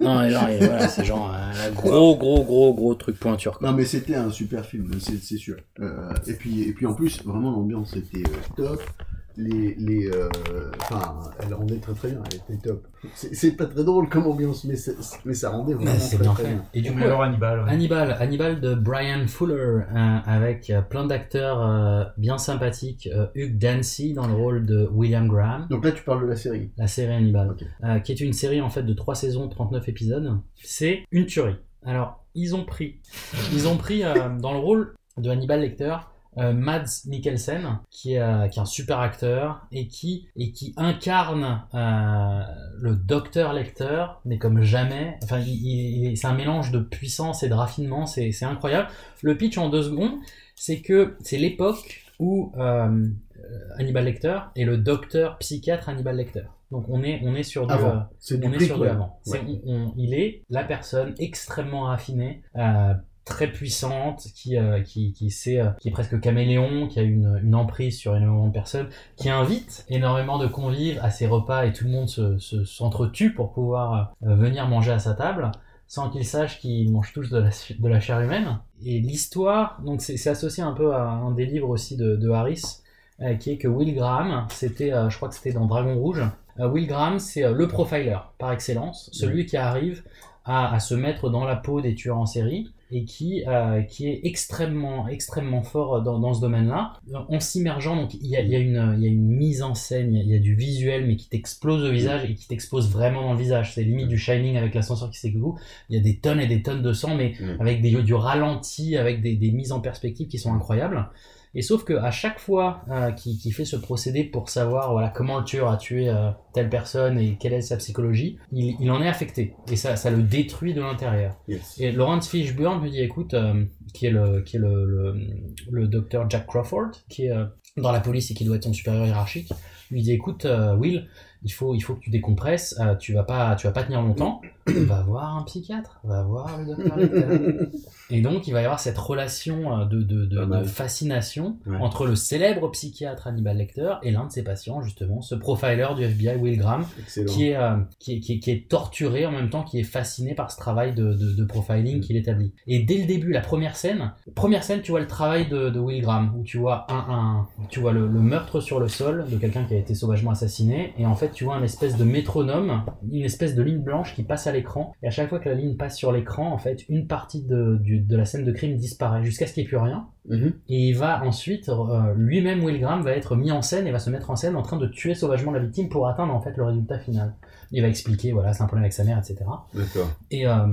non, et genre, et voilà, c'est genre euh, gros, gros, gros, gros truc pointure. Quoi. Non mais c'était un super film, c'est c'est sûr. Euh, et puis et puis en plus vraiment l'ambiance était euh, top. Les les euh, enfin elle rendait très très bien, elle était top. C'est pas très drôle comme ambiance mais mais ça rendait vraiment très, bien très fait. bien. Et du coup, alors, Hannibal, ouais. Hannibal, Hannibal de Brian Fuller, euh, avec euh, plein d'acteurs euh, bien sympathiques. Euh, Hugh Dancy dans le rôle de William Graham. Donc là tu parles de la série. La série Hannibal, euh, qui est une série en fait de 3 saisons, 39 épisodes. C'est une tuerie. Alors, ils ont pris, ils ont pris euh, dans le rôle de Hannibal Lecter euh, Mads Mikkelsen, qui est, euh, qui est un super acteur et qui, et qui incarne euh, le docteur Lecter, mais comme jamais. Enfin, c'est un mélange de puissance et de raffinement, c'est c'est incroyable. Le pitch en deux secondes, c'est que c'est l'époque où Hannibal Lecter est le docteur psychiatre Hannibal Lecter. Donc on est, on est sur du, Avant. on est sur du avant. C'est- Ouais. on- on- il est la personne extrêmement raffinée, très puissante, qui, euh, qui, qui, sait, euh, qui est presque caméléon, qui a une, une emprise sur énormément de personnes, qui invite énormément de convives à ses repas et tout le monde se, se, s'entretue pour pouvoir euh, venir manger à sa table sans qu'ils sachent qu'ils mangent tous de la, de la chair humaine. Et l'histoire, donc c'est associé un peu à un des livres aussi de, de Harris, euh, qui est que Will Graham, c'était, euh, je crois que c'était dans Dragon Rouge, euh, Will Graham, c'est le profiler par excellence, celui qui arrive à, à se mettre dans la peau des tueurs en série et qui, euh, qui est extrêmement, extrêmement fort dans, dans ce domaine-là. Euh, En s'immergeant, donc il y a, y, a une- il y a une mise en scène, il y y a du visuel, mais qui t'explose au visage et qui t'expose vraiment dans le visage. C'est limite du Shining avec l'ascenseur qui s'écoule. Il y a des tonnes et des tonnes de sang, mais avec des, du ralenti, avec des, des mises en perspective qui sont incroyables. Et sauf que à chaque fois euh, qu'il fait ce procédé pour savoir voilà comment le tueur a tué euh, telle personne et quelle est sa psychologie, il, il en est affecté. Et ça, ça le détruit de l'intérieur. Et Lawrence Fishburne lui dit écoute, euh, qui est le qui est le, le, le docteur Jack Crawford, qui est dans la police et qui doit être son supérieur hiérarchique, lui dit écoute Will, il faut il faut que tu décompresses, tu vas pas tu vas pas tenir longtemps, va voir un psychiatre, va voir le docteur Lecter. Et donc il va y avoir cette relation euh, de, de, de, de fascination Ouais. entre le célèbre psychiatre Hannibal Lecter et l'un de ses patients justement, ce profiler du FBI Will Graham, Excellent. qui est, euh, qui, est, qui, est, qui est torturé en même temps qui est fasciné par ce travail de, profiling qu'il établit. Et dès le début, la première scène, première scène, tu vois le travail de, Will Graham, où tu vois un, un tu vois le, le meurtre sur le sol de quelqu'un qui a été sauvagement assassiné, et en fait tu vois un espèce de métronome, une espèce de ligne blanche qui passe à l'écran, et à chaque fois que la ligne passe sur l'écran, en fait, une partie de, du- de la scène de crime disparaît jusqu'à ce qu'il n'y ait plus rien. Mhm. Et il va ensuite, euh, lui-même, Will Graham, va être mis en scène et va se mettre en scène en train de tuer sauvagement la victime pour atteindre en fait le résultat final. Il va expliquer, voilà, c'est un problème avec sa mère, etc. D'accord. Et, euh,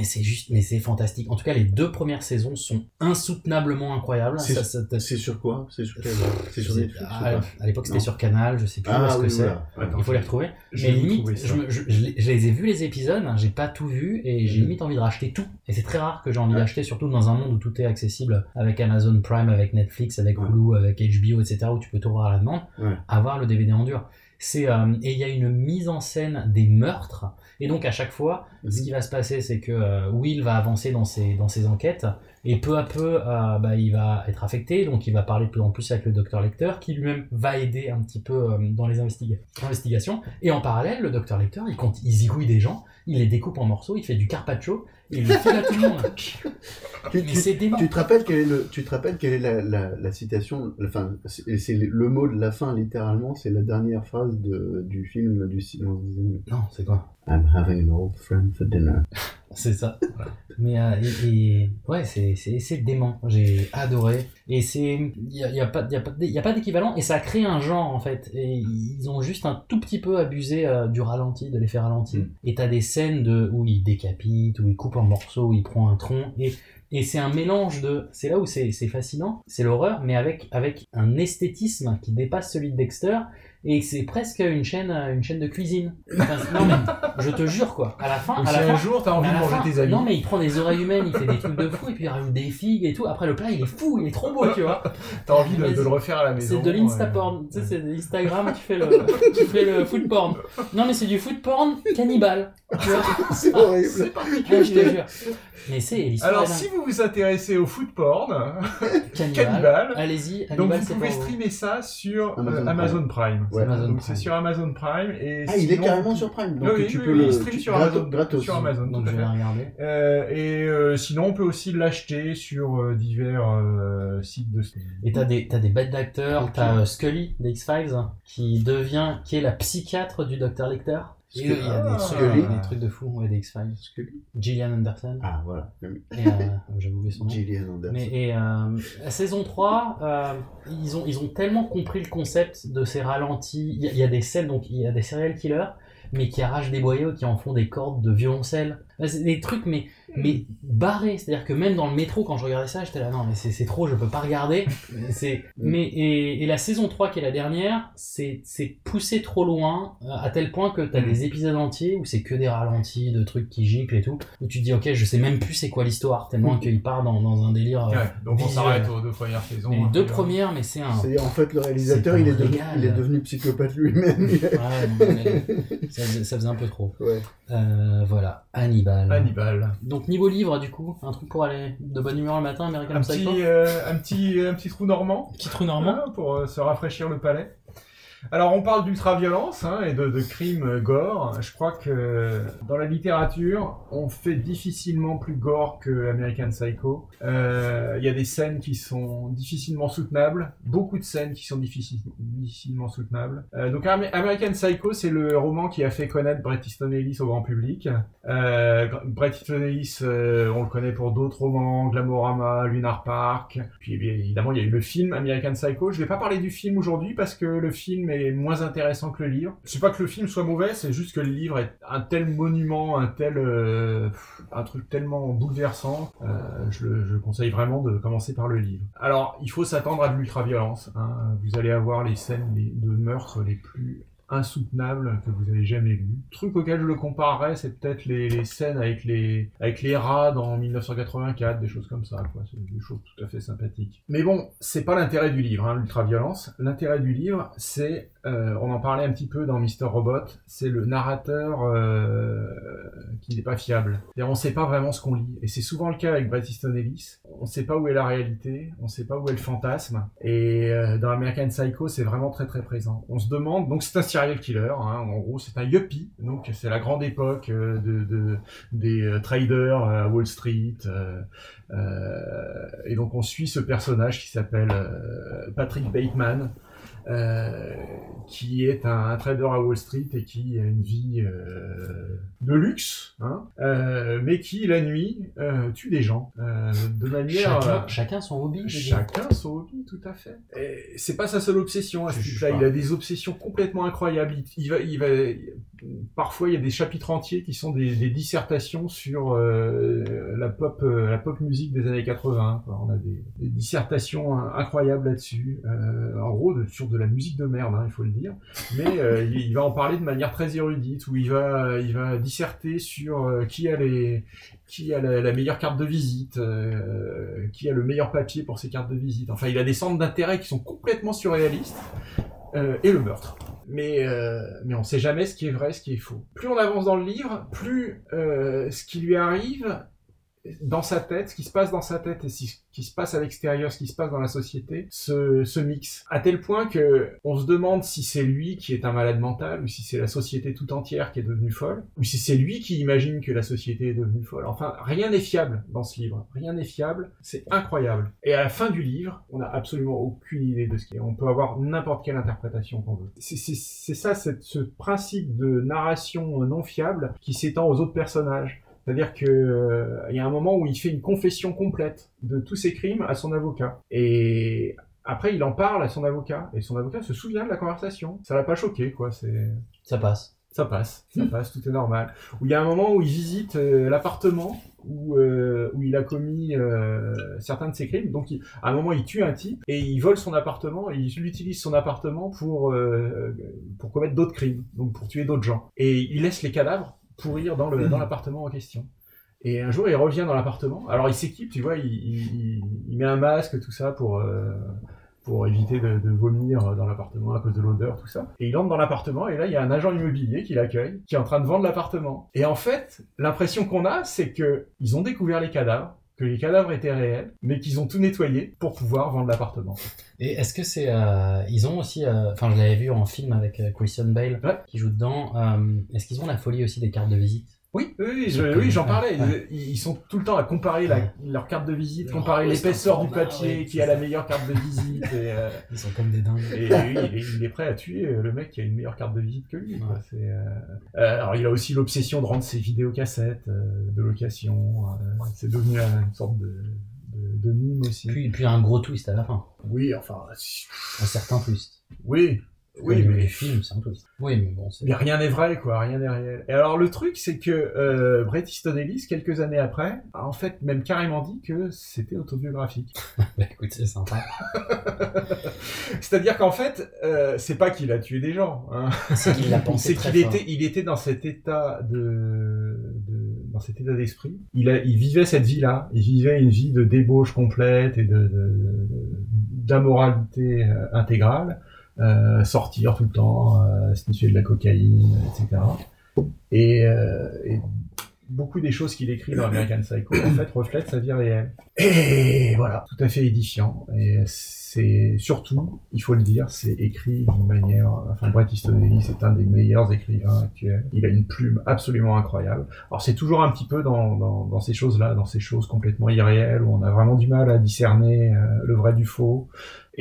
et c'est juste, mais c'est fantastique. En tout cas, les deux premières saisons sont insoutenablement incroyables. C'est Ça- ça- c'est sur quoi? C'est sur C'est sur Netflix ou à, l'époque, c'était sur Canal, je sais plus Ah où est-ce que c'est. Il faut les retrouver. je Mais limite, je, me- je- je les- ai vus les épisodes, hein, j'ai pas tout vu et Mhm. j'ai limite envie de racheter tout. Et c'est très rare que j'ai envie d'acheter, surtout dans un monde où tout est accessible avec Amazon Prime, avec Netflix, avec Hulu, avec HBO, etc., où tu peux tout voir à la demande, avoir le DVD en dur. C'est euh, et il y a une mise en scène des meurtres et donc à chaque fois Mhm. ce qui va se passer c'est que euh, Will va avancer dans ses dans ses enquêtes et peu à peu euh, bah, il va être affecté donc il va parler de plus en plus avec le docteur Lecter qui lui-même va aider un petit peu euh, dans les investiga- investigations et en parallèle le docteur Lecter il compte il zigouille des gens il les découpe en morceaux il fait du carpaccio et il le file à tout le monde Tu, Mais tu- c'est tu te rappelles quel est le, tu te rappelles quelle est la, la, la citation, enfin, c'est c'est le mot de la fin littéralement, c'est la dernière phrase de, du film du silence des agneaux. Non, c'est quoi? I'm having an old friend for dinner. C'est ça. Mais euh, et, et- ouais, c'est dément. J'ai adoré. Et c'est il y a, y a pas pas d'équivalent et ça a créé un genre en fait. Et ils ont juste un tout petit peu abusé euh, du ralenti, de l'effet ralenti. Et t'as des scènes de où il décapite, où il coupe en morceaux, où il prend un tronc et et c'est un mélange de c'est là où c'est c'est fascinant, c'est l'horreur mais avec avec un esthétisme qui dépasse celui de Dexter et c'est presque une chaîne une chaîne de cuisine. Enfin, non mais je te jure quoi, à la fin à si la un fin- jour t'as envie de manger fin, tes amis. Non mais il prend des oreilles humaines, il fait des trucs de fou et puis il rajoute des figues et tout. Après le plat il est fou, il est trop beau, tu vois. T'as envie de- le refaire à la maison, C'est de l'insta ouais. porn, tu sais c'est de l'Instagram, tu fais le tu fais le food porn. Non mais c'est du food porn cannibale. C'est Ah, horrible. C'est particulier, je te jure. Mais c'est l'histoire. Alors si vous vous intéressez au food porn, Cannibal, allez-y, donc vous pouvez vous. streamer ça sur Amazon euh, Prime. Amazon Prime. Ouais. Amazon donc Prime. c'est sur Amazon Prime et Ah, il est sinon- carrément sur Prime, donc oui, tu oui, peux oui, le- il stream sur Amazon, gratos. sur Amazon, Donc je vais regarder. Euh, et euh, sinon, on peut aussi l'acheter sur euh, divers euh, sites de streaming. Et t'as des, t'as des bêtes d'acteurs, t'as euh, Scully des X-Files qui devient, qui est la psychiatre du Dr. Lecter. Il y a des, trucs, Scully. des trucs de fou, ouais, des X-Files. Gillian Anderson. Ah, voilà. Et, euh, j'ai oublié son nom. Gillian Anderson. Mais et, euh, la saison 3, euh, ils, ont, ils ont tellement compris le concept de ces ralentis. Il y, a- il y a des scènes, donc il y a des serial killers, mais qui arrachent des boyaux, qui en font des cordes de violoncelle. C'est des trucs, mais, mais barrés. C'est-à-dire que même dans le métro, quand je regardais ça, j'étais là, non, mais c'est c'est trop, je peux pas regarder. C'est, mais, et, et la saison 3, qui est la dernière, c'est c'est poussé trop loin, euh, à tel point que t'as des épisodes entiers où c'est que des ralentis, de trucs qui giclent et tout, où tu te dis, ok, je sais même plus c'est quoi l'histoire, tellement qu'il part dans, dans un délire. euh, Ouais, donc on s'arrête aux deux premières saisons. Les hein, deux euh, premières, mais c'est un. C'est-à-dire, en fait, le réalisateur, C'est il est, devenu, il est devenu psychopathe lui-même. Ouais, ça, faisait, ça faisait un peu trop. Ouais. Euh, voilà, Hannibal. Hannibal. Donc niveau livre, du coup, un truc pour aller de bonne humeur le matin, American un Psycho. petit, euh, un petit, un petit trou normand. Petit trou normand. Pour euh, se rafraîchir le palais. Alors on parle d'ultra-violence hein, et de, crimes euh, gore. Je crois que dans la littérature, on fait difficilement plus gore que American Psycho. Euh, Il y a des scènes qui sont difficilement soutenables, beaucoup de scènes qui sont difficile- difficilement soutenables. Euh, donc Am- American Psycho, c'est le roman qui a fait connaître Bret Easton Ellis au grand public. Euh, Bret Easton Ellis, on le connaît pour d'autres romans, Glamorama, Lunar Park. Puis évidemment, il y a eu le film American Psycho. Je vais pas parler du film aujourd'hui parce que le film film est moins intéressant que le livre. C'est pas que le film soit mauvais, c'est juste que le livre est un tel monument, un tel, euh, un truc tellement bouleversant. Euh, je, le, je conseille vraiment de commencer par le livre. Alors, il faut s'attendre à de l'ultra-violence. Hein. Vous allez avoir les scènes de meurtre les plus insoutenables que vous avez jamais. Le truc auquel je le comparerais, c'est peut-être les, les scènes avec les, avec les rats dans 1984, des choses comme ça, quoi. C'est des choses tout à fait sympathiques. Mais bon, c'est pas l'intérêt du livre, hein, l'ultra-violence. L'intérêt du livre, c'est, euh, on en parlait un petit peu dans Mister Robot, c'est le narrateur euh, qui n'est pas fiable. C'est-à-dire, on sait pas vraiment ce qu'on lit. Et c'est souvent le cas avec Bret Ellis. On sait pas où est la réalité, on sait pas où est le fantasme. Et euh, dans American Psycho, c'est vraiment très très présent. On se demande, donc c'est un serial killer, hein, en gros, c'est un yuppie. Donc c'est la grande époque de, de- des traders à Wall Street. et donc on suit ce personnage qui s'appelle Patrick Bateman. Euh, qui est un, un trader à Wall Street et qui a une vie euh, de luxe, hein, euh, mais qui la nuit euh, tue des gens euh, de manière Chacun, chacun son hobby. dire. Chacun son hobby, tout à fait. Et c'est pas sa seule obsession à ce type-là. Il a des obsessions complètement incroyables. Il, il va, il va, parfois, il y a des chapitres entiers qui sont des, des dissertations sur euh, la pop, la pop musique des années 80. quoi. On a des, des dissertations hein, incroyables là-dessus. Euh, en gros, de- sur de la musique de merde, hein, il faut le dire. Mais euh, il, va en parler de manière très érudite, où il va, il va disserter sur euh, qui a les, qui a la, meilleure carte de visite, euh, qui a le meilleur papier pour ses cartes de visite. Enfin, il a des centres d'intérêt qui sont complètement surréalistes. et le meurtre. Mais, mais on sait jamais ce qui est vrai, ce qui est faux. Plus on avance dans le livre, plus ce qui lui arrive dans sa tête, ce qui se passe dans sa tête et ce qui se passe à l'extérieur, ce qui se passe dans la société, se, mixe. À tel point que on se demande si c'est lui qui est un malade mental, ou si c'est la société tout entière qui est devenue folle, ou si c'est lui qui imagine que la société est devenue folle. Enfin, rien n'est fiable dans ce livre. Rien n'est fiable. C'est incroyable. Et à la fin du livre, on n'a absolument aucune idée de ce qu'il est. On peut avoir n'importe quelle interprétation qu'on veut. C'est- ça, ce principe de narration non fiable qui s'étend aux autres personnages. C'est-à-dire que euh, il y a un moment où il fait une confession complète de tous ses crimes à son avocat. Et après, il en parle à son avocat. Et son avocat se souvient de la conversation. Ça l'a pas choqué, quoi. C'est Ça passe. ça passe, ça passe, tout est normal. Où il y a un moment où il visite euh, l'appartement où, euh, où il a commis euh, certains de ses crimes. Donc, il- à un moment, il tue un type et il vole son appartement et il utilise son appartement pour, pour commettre d'autres crimes, donc pour tuer d'autres gens. Et il laisse les cadavres pourrir dans l'appartement en question. Et un jour, il revient dans l'appartement. Alors, il s'équipe, tu vois, il, il- il- il met un masque, tout ça, pour, euh, pour éviter de, de vomir dans l'appartement à cause de l'odeur, tout ça. Et il entre dans l'appartement, et là, il y a un agent immobilier qui l'accueille, qui est en train de vendre l'appartement. Et en fait, l'impression qu'on a, c'est que ils ont découvert les cadavres, que les cadavres étaient réels, mais qu'ils ont tout nettoyé pour pouvoir vendre l'appartement. Et est-ce que c'est. euh, ils ont aussi. euh, Enfin, je l'avais vu en film avec euh, Christian Bale qui joue dedans. est-ce qu'ils ont la folie aussi des cartes de visite? Oui, oui, oui, j'en parlais. ouais. Ils, ils sont tout le temps à comparer la- leur carte de visite, comparer l'épaisseur du papier, ouais, qui a la meilleure carte de visite. Et, euh, Ils sont comme des dingues. Et lui, il est, il est prêt à tuer euh, le mec qui a une meilleure carte de visite que lui. quoi. C'est, euh, euh, alors il a aussi l'obsession de rendre ses vidéocassettes euh, de location. euh, c'est devenu un- une sorte de, de, de mime aussi. Puis, puis un gros twist à la fin. Oui, enfin. Un certain twist. Oui. Oui, mais les films, c'est un twist. Oui, mais bon, c'est. Mais rien n'est vrai, quoi, rien n'est réel. Et alors le truc, c'est que euh, Bret Easton Ellis, quelques années après, a en fait même carrément dit que c'était autobiographique. bah écoute, c'est sympa. C'est-à-dire qu'en fait, euh, c'est pas qu'il a tué des gens. Hein. C'est qu'il l'a pensé C'est qu'il fort. était, il était dans cet état de, de- dans cet état d'esprit. Il, a, il vivait cette vie-là. Il vivait une vie de débauche complète et de, de- de- d'amoralité euh, intégrale. Euh, sortir tout le temps, euh, sniffer de la cocaïne, etc. Et, euh, et beaucoup des choses qu'il écrit dans American Psycho, en fait, reflètent sa vie réelle. Et voilà, tout à fait édifiant. Et c'est surtout, il faut le dire, c'est écrit d'une manière. Enfin, Bret Easton Ellis est un des meilleurs écrivains actuels. Il a une plume absolument incroyable. Alors, c'est toujours un petit peu dans, ces choses-là, dans ces choses complètement irréelles où on a vraiment du mal à discerner le vrai du faux.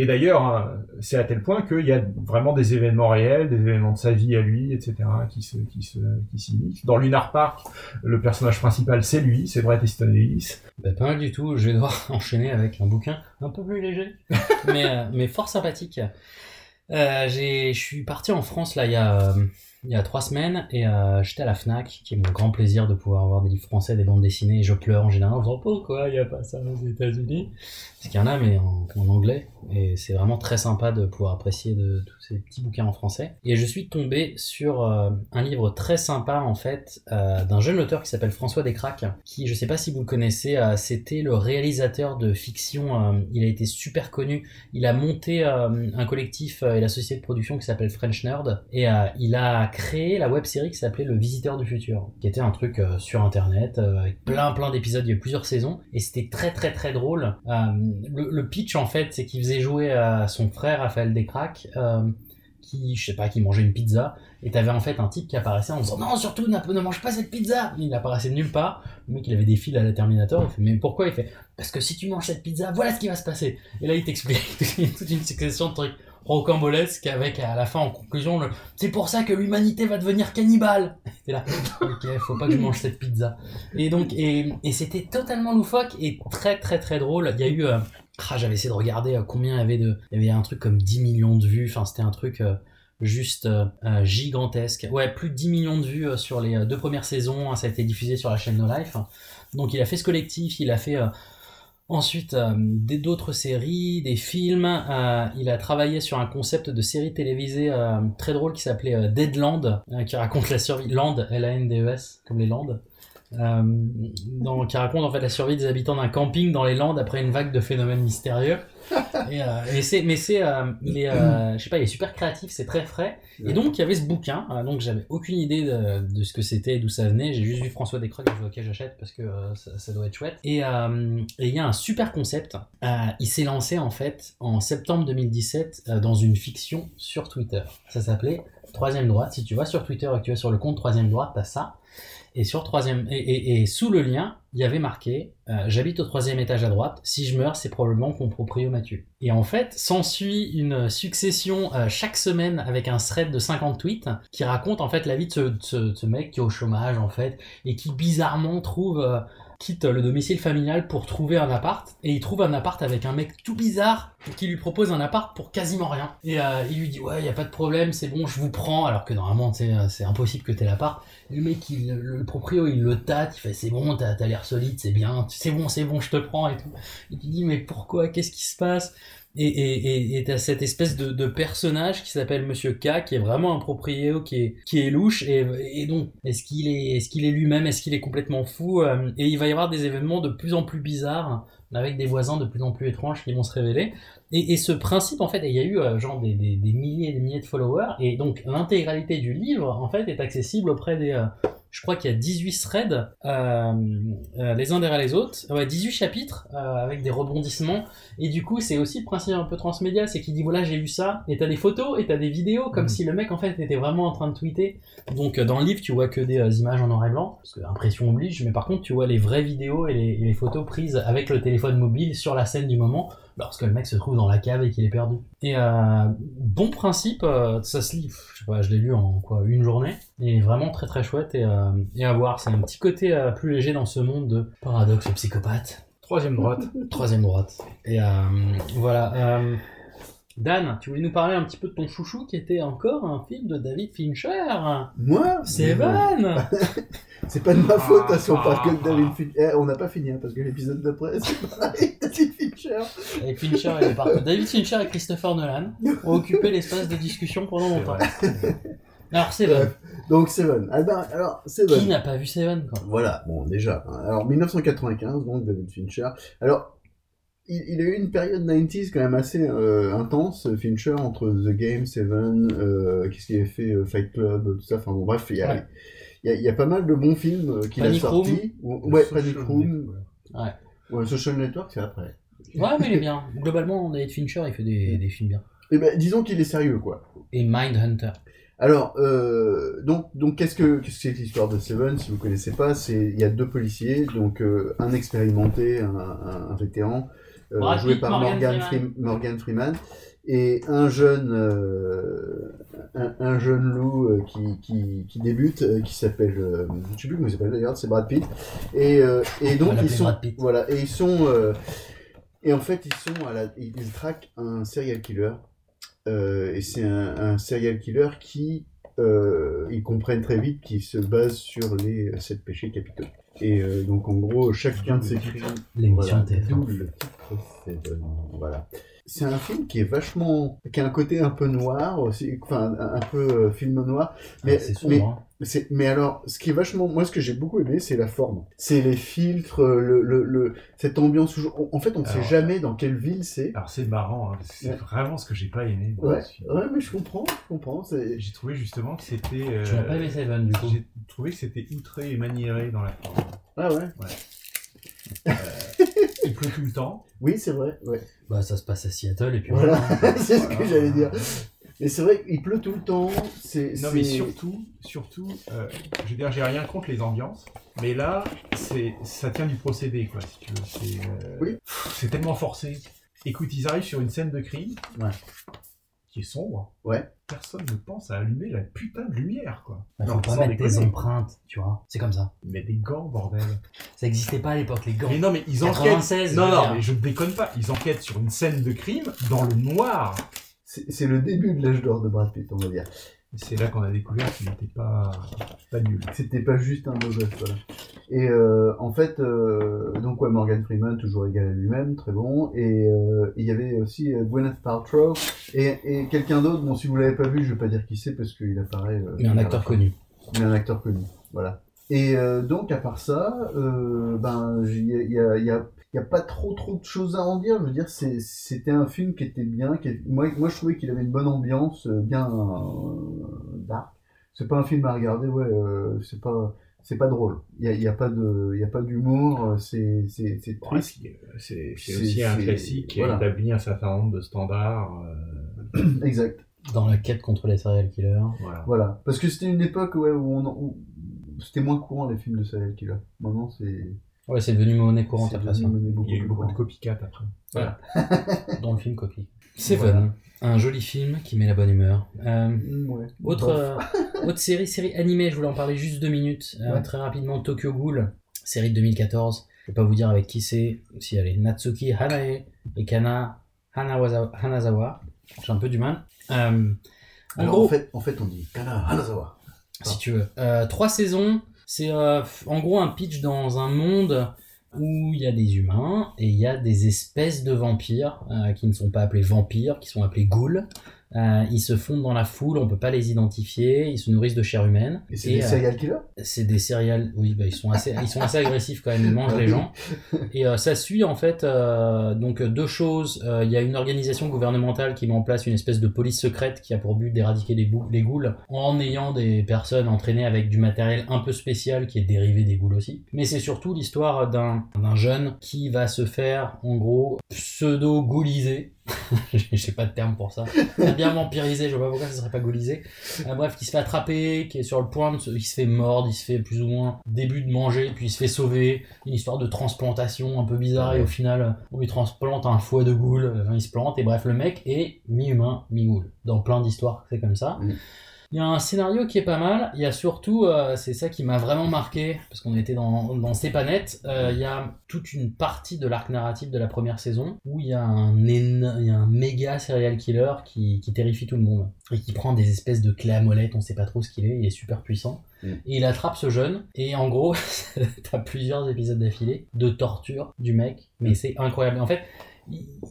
Et d'ailleurs, hein, c'est à tel point qu'il y a vraiment des événements réels, des événements de sa vie à lui, etc., qui se, qui se, qui s'y mixent. Dans Lunar Park, le personnage principal, c'est lui, c'est Bret Easton Ellis. Bah, pas mal du tout. Je vais devoir enchaîner avec un bouquin un peu plus léger, mais, euh, mais fort sympathique. Euh, j'ai- je suis parti en France là il y a, euh, il y a trois semaines et euh, j'étais à la Fnac, qui est mon grand plaisir de pouvoir avoir des livres français, des bandes dessinées. Et je pleure en général en disant pourquoi il n'y a pas ça aux États-Unis? Parce qu'il y en a, mais en, anglais. Et c'est vraiment très sympa de pouvoir apprécier de, tous ces petits bouquins en français. Et je suis tombé sur euh, un livre très sympa en fait euh, d'un jeune auteur qui s'appelle François Descraques, qui je sais pas si vous le connaissez, euh, c'était le réalisateur de fiction. il a été super connu. Il a monté un collectif et la société de production qui s'appelle French Nerd et il a créé la web série qui s'appelait Le Visiteur du Futur, qui était un truc sur internet avec plein plein d'épisodes. Il y a eu plusieurs saisons et c'était très très très drôle. Le, pitch en fait, c'est qu'il faisait jouer à son frère Raphaël Descraques. Qui, je sais pas, qui mangeait une pizza, et t'avais en fait un type qui apparaissait en disant non, surtout ne mange pas cette pizza. Il apparaissait nulle part. Le mec, il avait des fils à la Terminator. Il fait mais pourquoi? Il fait parce que si tu manges cette pizza, voilà ce qui va se passer. Et là, il t'explique toute une succession de trucs rocambolesques avec à la fin en conclusion c'est pour ça que l'humanité va devenir cannibale. T'es là, faut pas que je mange cette pizza. Et donc, et, c'était totalement loufoque et très très très drôle. Il y a eu, euh, j'avais essayé de regarder euh, combien il y avait de, il y avait un truc comme 10 millions de vues. Enfin, c'était un truc euh, juste euh, gigantesque. Ouais, plus de 10 millions de vues sur les deux premières saisons. Ça a été diffusé sur la chaîne No Life. Donc, il a fait ce collectif. Il a fait Ensuite, d'autres séries, des films. il a travaillé sur un concept de série télévisée très drôle qui s'appelait Deadland, qui raconte la survie. Land, L-A-N-D-E-S, comme les Landes. Euh, dans- qui raconte en fait la survie des habitants d'un camping dans les Landes après une vague de phénomènes mystérieux. Et, euh, et c'est, mais c'est, euh, je sais pas, il est super créatif, c'est très frais. Et donc il y avait ce bouquin, donc j'avais aucune idée de, ce que c'était, d'où ça venait. J'ai juste vu François Descrocs, j'ai dit ok j'achète parce que ça, doit être chouette. Et et il y a un super concept. Il s'est lancé en fait en septembre 2017 euh, dans une fiction sur Twitter. Ça s'appelait Troisième droite. Si tu vas sur Twitter et que tu vas sur le compte Troisième droite, t'as ça. Et sur troisième et, sous le lien, il y avait marqué euh, j'habite au troisième étage à droite. Si je meurs, c'est probablement que mon proprio m'a tué. Et en fait, s'ensuit une succession euh, chaque semaine avec un thread de 50 tweets qui raconte en fait la vie de ce, de ce- de ce mec qui est au chômage en fait et qui bizarrement trouve euh, quitte le domicile familial pour trouver un appart et il trouve un appart avec un mec tout bizarre qui lui propose un appart pour quasiment rien. Et euh, il lui dit ouais y a pas de problème c'est bon je vous prends. Alors que normalement euh, c'est impossible que t'aies l'appart. Le mec il, le, proprio il le tâte il fait c'est bon t'as l'air solide c'est bien c'est bon c'est bon je te prends et tout. Et tu dis mais pourquoi? Qu'est-ce qui se passe? Et et cette espèce de, de personnage qui s'appelle Monsieur K qui est vraiment un proprio qui est est louche. Et, donc est-ce qu'il est qu'il est lui-même? Est-ce qu'il est complètement fou? Euh, et il va y avoir des événements de plus en plus bizarres avec des voisins de plus en plus étranges qui vont se révéler. Et, ce principe en fait il y a eu euh, genre des, des, des milliers et des milliers de followers. Et donc l'intégralité du livre en fait est accessible auprès des euh, je crois qu'il y a 18 threads euh, euh, les uns derrière les autres, ouais, 18 chapitres euh, avec des rebondissements. Et du coup, c'est aussi le principe un peu transmédia, c'est qu'il dit voilà, j'ai vu ça, et t'as des photos et t'as des vidéos, comme si le mec en fait était vraiment en train de tweeter. Donc dans le livre, tu vois que des images en noir et blanc, parce que impression oblige, mais par contre, tu vois les vraies vidéos et les, et les photos prises avec le téléphone mobile sur la scène du moment, lorsque le mec se trouve dans la cave et qu'il est perdu. Et euh, bon principe, euh, ça se lit, je sais pas, je l'ai lu en quoi, une journée, et vraiment très très chouette et, euh, et à voir. C'est un petit côté euh, plus léger dans ce monde de paradoxe psychopathe. Troisième droite. Troisième droite. Et euh, voilà. Dan, tu voulais nous parler un petit peu de ton chouchou qui était encore un film de David Fincher. Moi Seven C'est pas de ma faute hein, si on Ah. parle que de David Fincher. Eh, on n'a pas fini, hein, parce que l'épisode d'après, c'est pareil, David Fincher. Et Fincher, il est parti. David Fincher et Christopher Nolan ont occupé l'espace de discussion pendant longtemps. Alors Seven. Donc Seven. Ah ben, alors, Seven. Qui n'a pas vu Seven quoi? Voilà, bon, déjà. hein. Alors, 1995, donc, David Fincher. Alors, il, il a eu une période 90s quand même assez euh, intense, Fincher, entre The Game, Seven, euh, qu'est-ce qu'il avait fait, euh, Fight Club, tout ça. Enfin bon, bref, il y a, Ouais. il y a, il y a pas mal de bons films qu'il a sortis. Ouais, Social Panic Room. Network. Ouais. Ouais, Social Network, c'est après. Ouais, mais il est bien. Globalement, David Fincher, il fait des, des films bien. Eh ben, disons qu'il est sérieux, quoi. Et Mindhunter. Alors, euh, donc, donc qu'est-ce que c'est que l'histoire de Seven Si vous connaissez pas, c'est il y a deux policiers, donc euh, un expérimenté, un, un- un vétéran, euh, Brad joué Pitt, par Morgan Morgan, Freeman. Freem- Morgan Freeman, et un jeune euh, un, un jeune loup euh, qui, qui, qui débute, euh, qui s'appelle, euh, je sais plus comment il s'appelle d'ailleurs, c'est Brad Pitt, et, euh, et donc ils sont voilà, et ils sont euh, et en fait ils sont à la, ils, ils traquent un serial killer Euh, et c'est un, un serial killer qui, euh, ils comprennent très vite qu'il se base sur les sept péchés capitaux. Et euh, donc en gros, chacun de ces crimes, L'émission voilà, TF1. d'où le titre Seven. Voilà. C'est un film qui est vachement, qui a un côté un peu noir aussi, enfin un, peu euh, film noir. Mais, Ah, sombre, mais, c'est- mais alors, ce qui est vachement, moi ce que j'ai beaucoup aimé, c'est la forme. C'est les filtres, le, le, le- cette ambiance. où- En fait, on ne sait jamais dans quelle ville c'est. Alors c'est marrant, hein, c'est Ouais. vraiment ce que j'ai pas aimé. dans Ouais, ce ouais, mais je comprends, je comprends. c'est- J'ai trouvé justement que c'était. euh, Tu n'as pas aimé Seven, du coup J'ai trouvé que c'était outré et maniéré dans la forme. Ah ouais. Euh, il pleut tout le temps. Oui, c'est vrai. Ouais. Bah, ça se passe à Seattle et puis Voilà, voilà. c'est ce que j'allais dire. Mais c'est vrai qu'il pleut tout le temps. C'est. Non c'est- mais surtout, surtout, euh, je veux dire, j'ai rien contre les ambiances, mais là, c'est, ça tient du procédé, quoi, si tu veux. C'est, euh, Oui. pff, c'est tellement forcé. Écoute, ils arrivent sur une scène de crime Ouais. qui est sombre. Ouais. Personne ne pense à allumer la putain de lumière, quoi. Bah, faut Non, pas mettre déconner. empreintes, tu vois. C'est comme ça. Mais des gants, bordel. Ça n'existait pas à l'époque, les gants. Mais non, mais ils enquêtent. 96, non, non, mais je ne déconne pas. Ils enquêtent sur une scène de crime dans le noir. C'est le début de l'âge d'or de Brad Pitt, on va dire. C'est là qu'on a découvert qu'il n'était pas, pas nul. C'était pas juste un beau gosse, voilà. Et euh, en fait, euh, donc ouais, Morgan Freeman, toujours égal à lui-même, très bon. Et euh, il y avait aussi Gwyneth Paltrow et, et quelqu'un d'autre. Bon, si vous l'avez pas vu, je vais pas dire qui c'est parce qu'il apparaît. Mais un acteur connu. Mais un acteur connu, voilà. Et donc à part ça, ben y y, il y, a, il y a pas trop trop de choses à en dire. Je veux dire, c'était un film qui était bien. Qui est- moi, moi, je trouvais qu'il avait une bonne ambiance, euh, bien euh, dark. C'est pas un film à regarder, ouais. euh, c'est pas c'est pas drôle. Il y a, a pas de il y a pas d'humour. euh, C'est c'est c'est aussi un classique qui a voilà. établi un certain nombre de standards. euh, Exact. Dans la quête contre les serial killers. voilà. Voilà. Parce que c'était une époque ouais, où, où c'était moins courant les films de serial killer. Maintenant c'est Ouais, c'est devenu monnaie courante c'est après ça. Il y a eu beaucoup de copycat après. Voilà. Dans le film Copy. Seven. Voilà. Un joli film qui met la bonne humeur. Euh, Mm, ouais. Autre, euh, autre série, série animée, je voulais en parler juste deux minutes, euh, Ouais. très rapidement, Tokyo Ghoul, série de 2014. Je vais pas vous dire avec qui c'est, si elle est Natsuki Hanae et Kana Hanawaza- Hanazawa. J'ai un peu du mal. Euh, en Alors, gros, en fait, en fait, on dit Kana Hanazawa. si tu veux, euh, trois saisons, c'est euh, en gros un pitch dans un monde où il y a des humains et il y a des espèces de vampires euh, qui ne sont pas appelés vampires, qui sont appelés ghouls. Euh, ils se fondent dans la foule, on peut pas les identifier, ils se nourrissent de chair humaine. Et c'est des euh, serial killers? c'est des céréales, oui, bah, ils sont assez, ils sont assez agressifs quand même, ils mangent Ah les gens. Et euh, ça suit en fait euh, donc deux choses. Euh, Il y a une organisation gouvernementale qui met en place une espèce de police secrète qui a pour but d'éradiquer les, les ghouls en ayant des personnes entraînées avec du matériel un peu spécial qui est dérivé des ghouls aussi. Mais c'est surtout l'histoire d'un d'un jeune qui va se faire en gros pseudo-ghouliser. J'ai pas de terme pour ça. Très bien vampirisé, je vois pas pourquoi ça serait pas gaulisé. Euh, bref, qui se fait attraper, qui est sur le point de se... Il se fait mordre, il se fait plus ou moins début de manger, puis il se fait sauver. Une histoire de transplantation un peu bizarre, et au final, euh, on lui transplante un foie de goule, enfin, il se plante, et bref, le mec est mi-humain, mi-goule. Dans plein d'histoires, c'est comme ça. Il y a un scénario qui est pas mal. Il y a surtout, euh, c'est ça qui m'a vraiment marqué, parce qu'on était dans, dans C'est pas net. euh, il y a toute une partie de l'arc narratif de la première saison où il y a un, éno- il y a un méga serial killer qui, qui terrifie tout le monde et qui prend des espèces de clés à molette. On sait pas trop ce qu'il est. Il est super puissant. Mm. Et il attrape ce jeune. Et en gros, t'as plusieurs épisodes d'affilée de torture du mec. Mais c'est incroyable. En fait,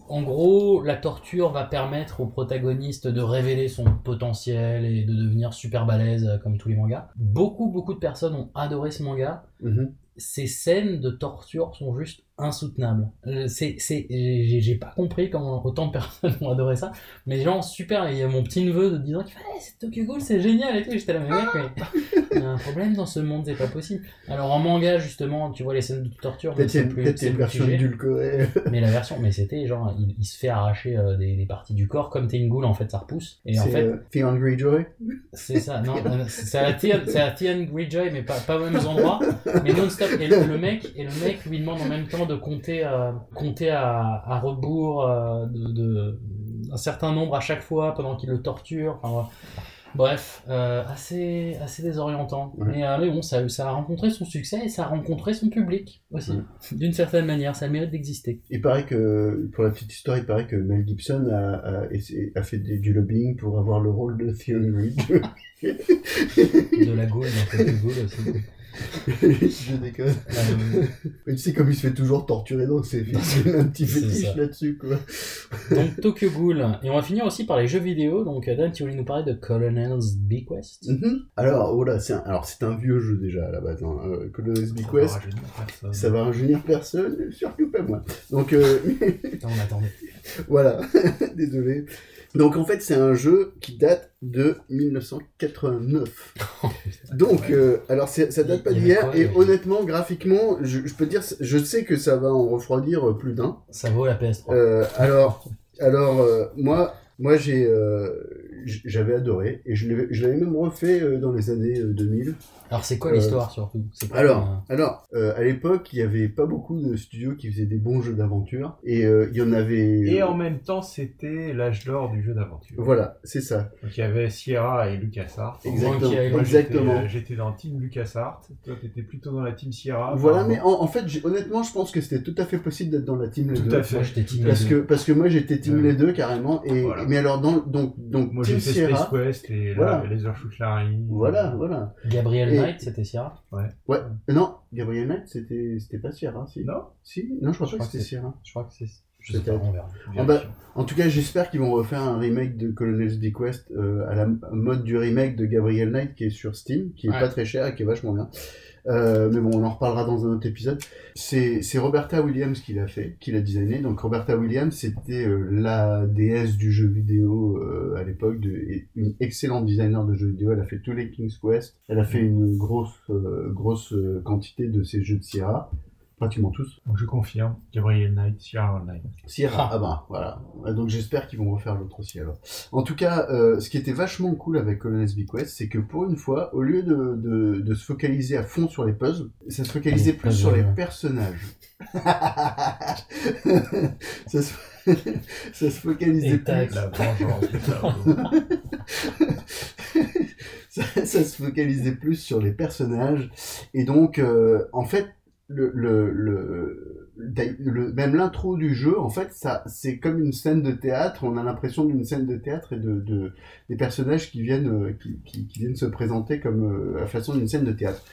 en gros, la torture va permettre au protagoniste de révéler son potentiel et de devenir super balèze euh, comme tous les mangas. Beaucoup, beaucoup de personnes ont adoré ce manga. Mhm. Ces scènes de torture sont juste insoutenables. Euh, C'est, c'est, j'ai j'ai pas compris comment autant de personnes ont adoré ça. Mais genre, super, il y a mon petit neveu de 10 ans qui fait hey, c'est Tokyo Ghoul, c'est génial et tout. J'étais là, mais mec, mais il y a un problème dans ce monde, c'est pas possible. Alors en manga, justement, tu vois les scènes de torture, Peut-être c'est plus, peut-être c'est une plus version édulcorée. Mais la version, mais c'était genre, il, il se fait arracher euh, des, des parties du corps comme t'es une goule, en fait, ça repousse. Et en C'est fait, euh, Theon Greyjoy c'est ça, non, euh, c'est à Theon, c'est à Theon Greyjoy, mais pas, pas aux mêmes endroits, mais non-stop. Et le, le mec, et le mec lui demande en même temps de compter, euh, compter à, à rebours euh, de, de- un certain nombre à chaque fois pendant qu'il le torture. Enfin. Bref, euh, assez, assez désorientant. Ouais. Mais, euh, mais bon, ça, ça a rencontré son succès et ça a rencontré son public aussi. D'une certaine manière, ça mérite d'exister. Il paraît que, pour la petite histoire, il paraît que Mel Gibson a, a, fait des- du lobbying pour avoir le rôle de Theon Reed. De la Gaule dans Tokyo Ghoul aussi. Je déconne. Euh, tu sais, comme il se fait toujours torturer il a un petit C'est fétiche là-dessus, quoi. Donc Tokyo Ghoul. Et on va finir aussi par les jeux vidéo. Donc Dan, tu voulais nous parler de Colonel's Bequest? Mhm. Alors, voilà, c'est un, alors c'est un vieux jeu déjà à la base. Hein. Euh, Colonel's Bequest, ça va rajeunir personne, surtout pas moi. Donc, euh, on attendait. voilà, désolé. Donc en fait, c'est un jeu qui date de 1989. Donc, euh, alors ça date pas d'hier, et honnêtement, graphiquement, je, je peux te dire, je sais que ça va en refroidir plus d'un. Ça vaut la PS3. Euh, alors, alors euh, moi, moi j'ai, euh, j'avais adoré et je l'avais, même refait euh, dans les années euh, 2000. Alors c'est quoi Euh, l'histoire surtout? Alors, alors, euh, à l'époque, il y avait pas beaucoup de studios qui faisaient des bons jeux d'aventure et euh, il y en avait. Et en même temps, c'était l'âge d'or du jeu d'aventure. Voilà, c'est ça. Donc il y avait Sierra et LucasArts. Exactement, Moi, exactement. J'étais dans Team LucasArts. Toi, t'étais plutôt dans la Team Sierra. Voilà, mais en, en fait, j'ai- honnêtement, je pense que c'était tout à fait possible d'être dans la team les Tout deux. à fait. Moi, team parce les que deux. parce que moi j'étais team Ouais. les deux carrément et Voilà. mais alors dans donc donc Moi, team j'ai fait Sierra. Space Quest et voilà. Larry. Voilà, voilà. Gabriel Et- Knight, c'était Sierra Ouais. Ouais. Euh, Non, Gabriel Knight, c'était c'était pas Sierra, si. Non. Si. Non, je crois Je pas crois que c'était Sierra. Je crois que c'est. Je sais pas, Peut-être. on verra. En, bah, en tout cas, j'espère qu'ils vont refaire un remake de Colonel's Bequest euh, à la mode du remake de Gabriel Knight qui est sur Steam, qui est Ouais. pas très cher et qui est vachement bien. Euh, mais bon, on en reparlera dans un autre épisode. C'est c'est Roberta Williams qui l'a fait, qui l'a designé. Donc Roberta Williams, c'était euh, la déesse du jeu vidéo euh, à l'époque, une excellente designer de jeux vidéo. Elle a fait tous les King's Quest. Elle a fait une grosse euh, grosse euh, quantité de ces jeux de Sierra, pratiquement tous. Donc je confirme, Gabriel Knight, Sierra Online. Sierra, ah bah voilà. Euh, Donc j'espère qu'ils vont refaire l'autre aussi alors. En tout cas, euh, ce qui était vachement cool avec Colonel's Bequest, c'est que pour une fois, au lieu de, de, de se focaliser à fond sur les puzzles, ça se focalisait plus sur les personnages. ça, se, ça se focalisait Et plus. La ça se focalisait plus sur les personnages et donc euh, en fait le, le, le, le- même l'intro du jeu en fait ça c'est comme une scène de théâtre. On a l'impression d'une scène de théâtre et de, de des personnages qui viennent euh, qui, qui, qui viennent se présenter comme euh, à façon d'une scène de théâtre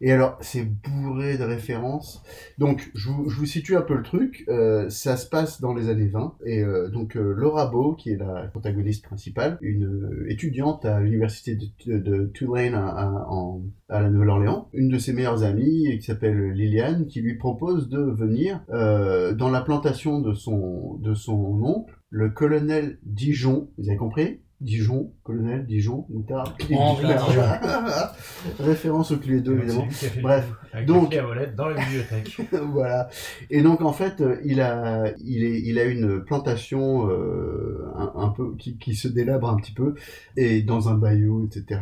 et alors, c'est bourré de références. Donc, je vous, je vous situe un peu le truc. Euh, ça se passe dans les années 20. Et euh, donc, euh, Laura Beau, qui est la protagoniste principale, une euh, étudiante à l'université de, Tulane à, à- à la Nouvelle-Orléans, une de ses meilleures amies, qui s'appelle Liliane, qui lui propose de venir euh, dans la plantation de son, de son oncle, le colonel Dijon. Vous avez compris? Dijon, colonel, Dijon, Moutard. Référence au Cluedo, évidemment. Bref, donc, dans la bibliothèque. voilà. Et donc en fait, euh, il a, il est, il a une plantation euh, un, un peu qui, qui se délabre un petit peu et dans un bayou, etc.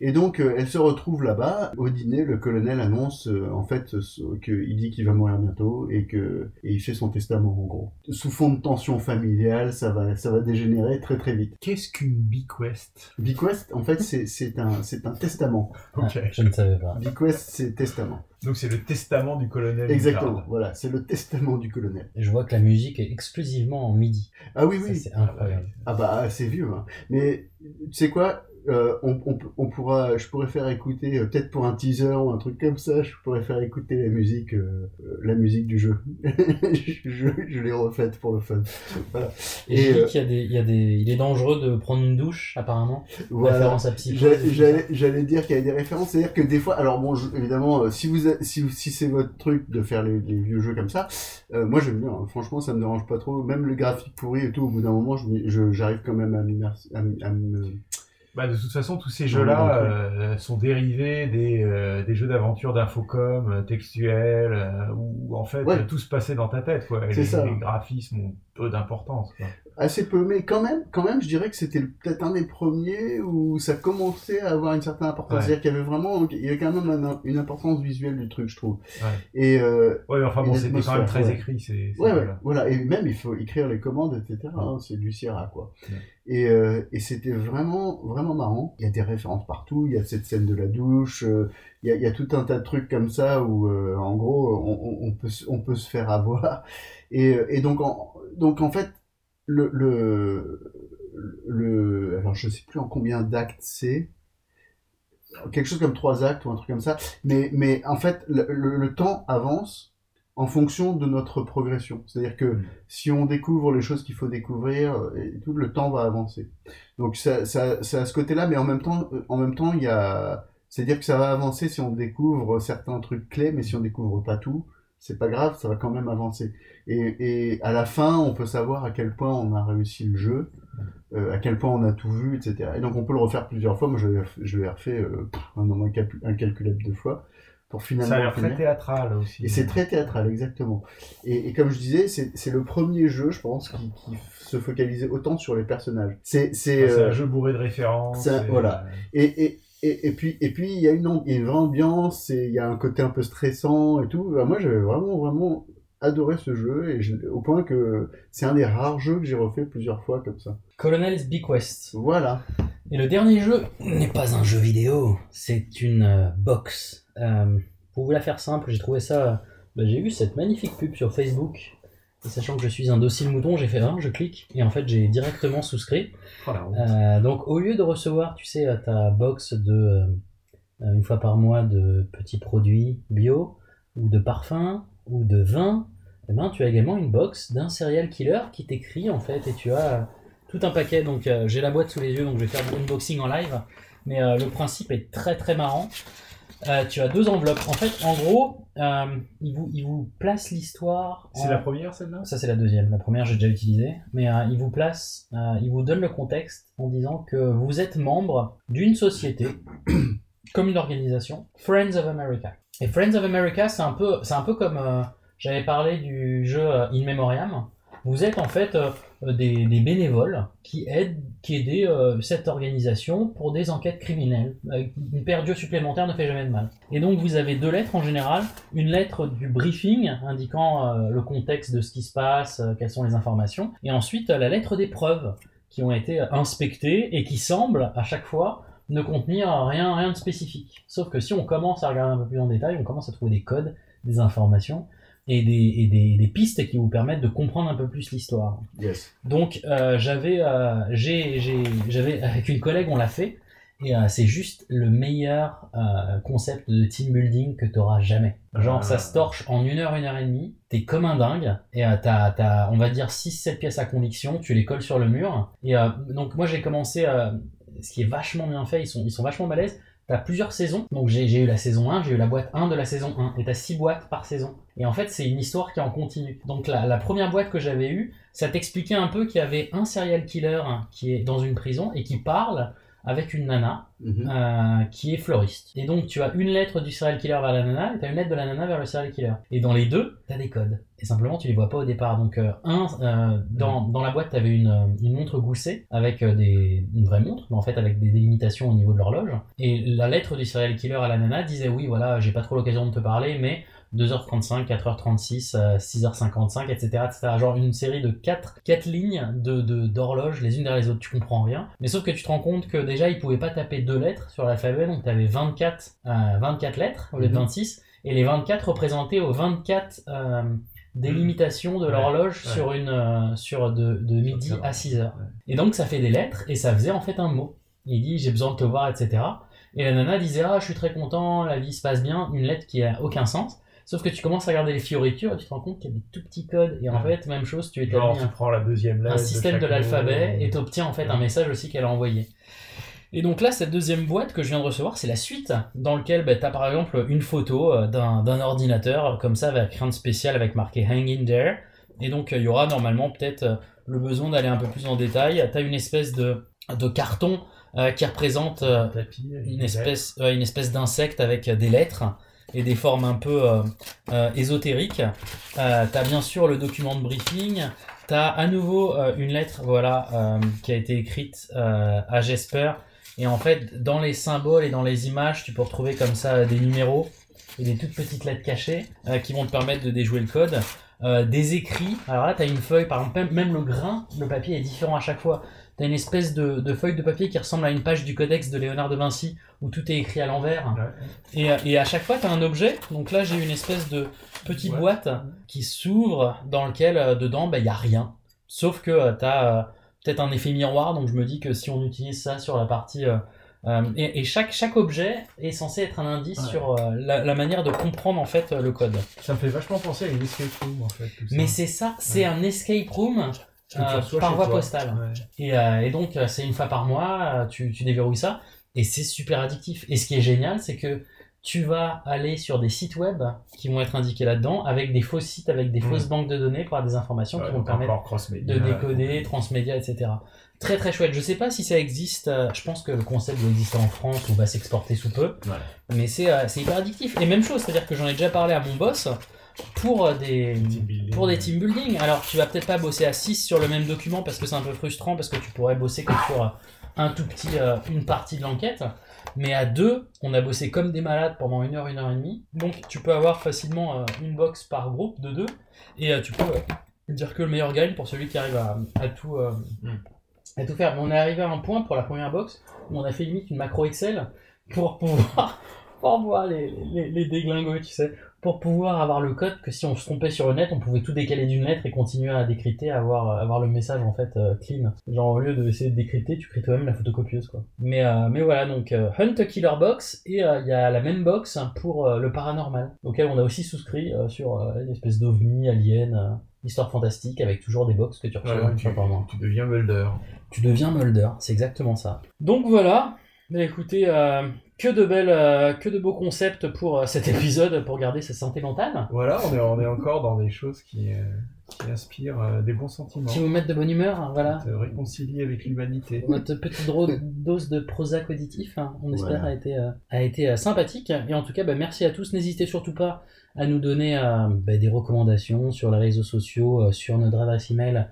Et donc euh, elle se retrouve là-bas. Au dîner, le colonel annonce euh, en fait qu'il dit qu'il va mourir bientôt et que et il fait son testament en gros. Sous fond de tension familiale, ça va, ça va dégénérer très très vite. Qu'est-ce qu'une bequest Bequest, en fait, c'est un, c'est un testament. Ok. Je ne savais pas. Bequest, c'est testament. Donc c'est le testament du colonel. Exactement. Voilà, c'est le testament du colonel. Et je vois que la musique est exclusivement en midi. Ah oui, Ça, oui. c'est incroyable. Ah bah c'est vieux, hein. mais tu sais quoi? Euh, on, on, on pourra, je pourrais faire écouter euh, peut-être pour un teaser ou un truc comme ça, je pourrais faire écouter la musique, euh, euh, la musique du jeu. je, je, je l'ai refaite pour le fun. Voilà. Et, je dis euh, qu'il y a des, il y a des, il est dangereux de prendre une douche, apparemment. Voilà. Référence à. J'allais- et dire qu'il y avait des références, c'est-à-dire que des fois, alors bon, je- évidemment, si vous, a- si, si c'est votre truc de faire les, les vieux jeux comme ça, euh, moi j'aime bien. hein. Franchement, ça me dérange pas trop. Même le graphique pourri et tout, au bout d'un moment, j'arrive quand même à, m'immerser- à, à me. Bah, de toute façon, tous ces jeux-là euh, sont dérivés des, euh, des jeux d'aventure d'infocom, euh, textuels, euh, où en fait Ouais. tout se passait dans ta tête. quoi. Les, ça. les graphismes ont peu d'importance. Assez peu, mais quand même, quand même, je dirais que c'était peut-être un des premiers où ça commençait à avoir une certaine importance. Ouais. C'est-à-dire qu'il y avait vraiment, il y avait quand même un- une importance visuelle du truc, je trouve. Ouais. Et euh, Ouais, mais enfin bon, c'était quand même très ouais. écrit, c'est- Ouais, voilà. voilà. Et même, il faut écrire les commandes, etc. hein, c'est du Sierra, quoi. Et, euh, et c'était vraiment, vraiment marrant. Il y a des références partout. Il y a cette scène de la douche. euh, il, y a, il y a tout un tas de trucs comme ça où, euh, en gros, on, on- peut, se- on peut se faire avoir. Et, et donc, en, donc, en fait, le, le, le, alors je sais plus en combien d'actes c'est. Quelque chose comme trois actes ou un truc comme ça. Mais, mais en fait, le, le- le temps avance en fonction de notre progression. C'est-à-dire que si on découvre les choses qu'il faut découvrir, euh, et tout le temps va avancer. Donc ça, ça, ça a ce côté-là, mais en même temps, euh, en même temps, il y a, c'est-à-dire que ça va avancer si on découvre certains trucs clés, mais si on découvre pas tout, c'est pas grave, ça va quand même avancer. Et, et à la fin, on peut savoir à quel point on a réussi le jeu, euh, à quel point on a tout vu, etc. Et donc on peut le refaire plusieurs fois. Moi, je je l'ai refait euh, un nombre incalculable de fois pour finalement. Ça a l'air très théâtral aussi. Et c'est très théâtral, exactement. Et, et comme je disais, c'est le premier jeu, je pense, qui, qui se focalisait autant sur les personnages. C'est euh, un jeu bourré de références. et- voilà. Et, et, et, et puis et puis il y a une, vraie ambiance et il y a un côté un peu stressant et tout. Moi, j'avais vraiment vraiment adoré ce jeu et je- au point que c'est un des rares jeux que j'ai refait plusieurs fois comme ça. Colonel's Bequest. Voilà. Et le dernier jeu n'est pas un jeu vidéo, c'est une euh, box. Euh, pour vous la faire simple, j'ai trouvé ça. euh, bah, j'ai vu cette magnifique pub sur Facebook. Et sachant que je suis un dossier mouton, j'ai fait un, je clique, et en fait j'ai directement souscrit. Oh. Euh, donc au lieu de recevoir, tu sais, ta box de euh, une fois par mois de petits produits bio, ou de parfums, ou de vin, eh ben, tu as également une box d'un serial killer qui t'écrit en fait, et tu as tout un paquet. Donc euh, j'ai la boîte sous les yeux, donc je vais faire mon unboxing en live. Mais le principe est très très marrant. Euh, tu as deux enveloppes. En fait, en gros, euh, il, vous, il vous place l'histoire. C'est la première celle-là? Ça, c'est la deuxième. La première, j'ai déjà utilisé. Mais euh, il vous place, il vous donne le contexte en disant que vous êtes membre d'une société, comme une organisation, Friends of America. Et Friends of America, c'est un peu, c'est un peu comme j'avais parlé du jeu In Memoriam. Vous êtes en fait euh, des, bénévoles qui aident, euh, cette organisation pour des enquêtes criminelles. Euh, Une paire d'yeux supplémentaire ne fait jamais de mal. Et donc vous avez deux lettres en général. Une lettre du briefing indiquant euh, le contexte de ce qui se passe, euh, quelles sont les informations. Et ensuite euh, la lettre des preuves qui ont été euh, inspectées et qui semblent à chaque fois ne contenir rien, rien de spécifique. Sauf que si on commence à regarder un peu plus en détail, on commence à trouver des codes, des informations et des, et des, des pistes qui vous permettent de comprendre un peu plus l'histoire. Yes. Donc euh, j'avais, euh, j'ai, j'ai- j'avais avec une collègue, on l'a fait, et euh, c'est juste le meilleur euh, concept de team building que tu auras jamais. Genre ça se torche en une heure, une heure et demie, t'es comme un dingue, et euh, t'as, t'as, on va dire 6-7 pièces à conviction, tu les colles sur le mur. Et euh, donc moi j'ai commencé, euh, ce qui est vachement bien fait, ils sont, ils sont vachement balèzes. T'as plusieurs saisons, donc j'ai eu la saison 1, j'ai eu la boîte 1 de la saison 1, et t'as 6 boîtes par saison. Et en fait, c'est une histoire qui en continu. Donc la, la première boîte que j'avais eue, ça t'expliquait un peu qu'il y avait un serial killer qui est dans une prison et qui parle avec une nana euh, qui est fleuriste. Et donc tu as une lettre du serial killer vers la nana et tu as une lettre de la nana vers le serial killer. Et dans les deux, tu as des codes. Et simplement, tu les vois pas au départ. Donc euh, un, euh, dans, dans la boîte, tu avais une, une montre goussée avec des, une vraie montre, mais en fait avec des délimitations au niveau de l'horloge. Et la lettre du serial killer à la nana disait oui, voilà, j'ai pas trop l'occasion de te parler, mais 2h35, 4h36, euh, 6h55, etc., etc. Genre une série de 4, quatre lignes de, de- d'horloges les unes derrière les autres, tu comprends rien. Mais sauf que tu te rends compte que déjà, ils pouvaient pas taper deux lettres sur l'alphabet, donc tu avais 24, euh, 24 lettres au lieu de Mhm. 26, et les 24 représentaient aux 24 euh, délimitations de Ouais, l'horloge ouais. sur, une, euh, sur de, de midi à 6 heures. Et donc ça fait des lettres, et ça faisait en fait un mot. Il dit j'ai besoin de te voir, etc. Et la nana disait ah je suis très content, la vie se passe bien, une lettre qui a aucun sens. Sauf que tu commences à regarder les fioritures et tu te rends compte qu'il y a des tout petits codes. Et en Ouais. fait, même chose, tu Genre, établis tu un, prends la deuxième lettre un système de, l'alphabet et tu obtiens en fait un message aussi qu'elle a envoyé. Et donc là, cette deuxième boîte que je viens de recevoir, c'est la suite, dans lequel tu as par exemple une photo euh, d'un d'un ordinateur, comme ça, avec rien de spécial, avec marqué Hang in there. Et donc, euh, il y aura normalement peut-être euh, le besoin d'aller un peu plus en détail. Tu as une espèce de, de carton euh, qui représente euh, une espèce, une espèce d'insecte avec euh, des lettres. Et des formes un peu euh, euh, ésotériques. Euh, t'as bien sûr le document de briefing. T'as à nouveau une lettre, voilà, qui a été écrite à Jesper. Et en fait, dans les symboles et dans les images, tu peux retrouver comme ça des numéros et des toutes petites lettres cachées qui vont te permettre de déjouer le code. Des écrits. Alors là, tu as une feuille, par exemple, même le grain, le papier est différent à chaque fois. Tu as une espèce de, de feuille de papier qui ressemble à une page du codex de Léonard de Vinci où tout est écrit à l'envers. Et, euh, et à chaque fois, tu as un objet. Donc là, j'ai une espèce de petite boîte qui s'ouvre dans lequel, euh, dedans, il n'y a rien. Sauf que tu as peut-être un effet miroir. Donc je me dis que si on utilise ça sur la partie. euh, euh, et, et chaque, chaque objet est censé être un indice Ouais. sur euh, la, la manière de comprendre en fait euh, le code. Ça me fait vachement penser à une escape room en fait. tout ça. Mais c'est ça, c'est un escape room euh, par voie postale. Ouais. Et, euh, et donc, euh, c'est une fois par mois, tu, tu déverrouilles ça, et c'est super addictif. Et ce qui est génial, c'est que tu vas aller sur des sites web qui vont être indiqués là-dedans, avec des faux sites, avec des Mhm. fausses banques de données pour avoir des informations Ouais, qui vont permettre de décoder, transmédia, etc. Très très chouette. Je sais pas si ça existe, euh, je pense que le concept doit exister en France ou va s'exporter sous peu, mais c'est c'est hyper addictif. Et même chose, c'est-à-dire que j'en ai déjà parlé à mon boss pour euh, des, pour des team building. Alors tu vas peut-être pas bosser à 6 sur le même document parce que c'est un peu frustrant, parce que tu pourrais bosser que sur euh, un tout petit, euh, une partie de l'enquête. Mais à deux, on a bossé comme des malades pendant une heure, une heure et demie. Donc tu peux avoir facilement une box par groupe de deux. Et tu peux dire que le meilleur gagne pour celui qui arrive à, à tout, euh, à tout faire. Mais on est arrivé à un point pour la première box où on a fait limite une macro Excel pour pouvoir, pour voir les, les, les déglingos, tu sais, pour pouvoir avoir le code que si on se trompait sur une lettre, on pouvait tout décaler d'une lettre et continuer à décrypter, avoir, avoir le message en fait euh, clean. Genre au lieu d'essayer de décrypter, tu crées toi-même la photocopieuse quoi. Mais, euh, mais voilà, donc euh, Hunt Killer Box et euh, il y a la même box pour euh, le paranormal, auquel on a aussi souscrit euh, sur euh, une espèce d'ovni, alien, euh, histoire fantastique avec toujours des box que tu reçois Ouais, tu, deviens Mulder. Tu deviens Mulder, c'est exactement ça. Donc voilà, Bah, écoutez, euh, que de belles, euh, que de beaux concepts pour euh, cet épisode pour garder sa santé mentale. Voilà, on est, on est encore dans des choses qui, euh, qui inspirent des bons sentiments. Qui vous mettent de bonne humeur, hein, voilà. Se réconcilier avec l'humanité. Votre petite dose de Prozac auditif, hein, on espère, Voilà. a été, a été sympathique. Et en tout cas, bah, merci à tous. N'hésitez surtout pas à nous donner bah, des recommandations sur les réseaux sociaux, sur notre adresse email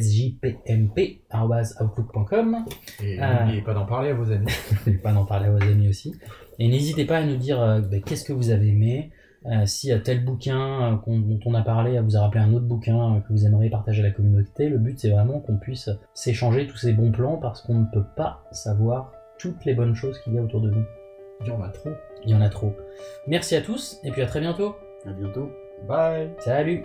sjpmp.outlook.com. Et Euh, n'oubliez pas d'en parler à vos amis. N'oubliez pas d'en parler à vos amis aussi. Et n'hésitez pas à nous dire euh, bah, qu'est-ce que vous avez aimé, euh, si tel bouquin euh, dont on a parlé vous a rappelé un autre bouquin euh, que vous aimeriez partager à la communauté. Le but c'est vraiment qu'on puisse s'échanger tous ces bons plans parce qu'on ne peut pas savoir toutes les bonnes choses qu'il y a autour de nous. Il y en a trop. Il y en a trop. Merci à tous et puis à très bientôt. À bientôt. Bye. Salut.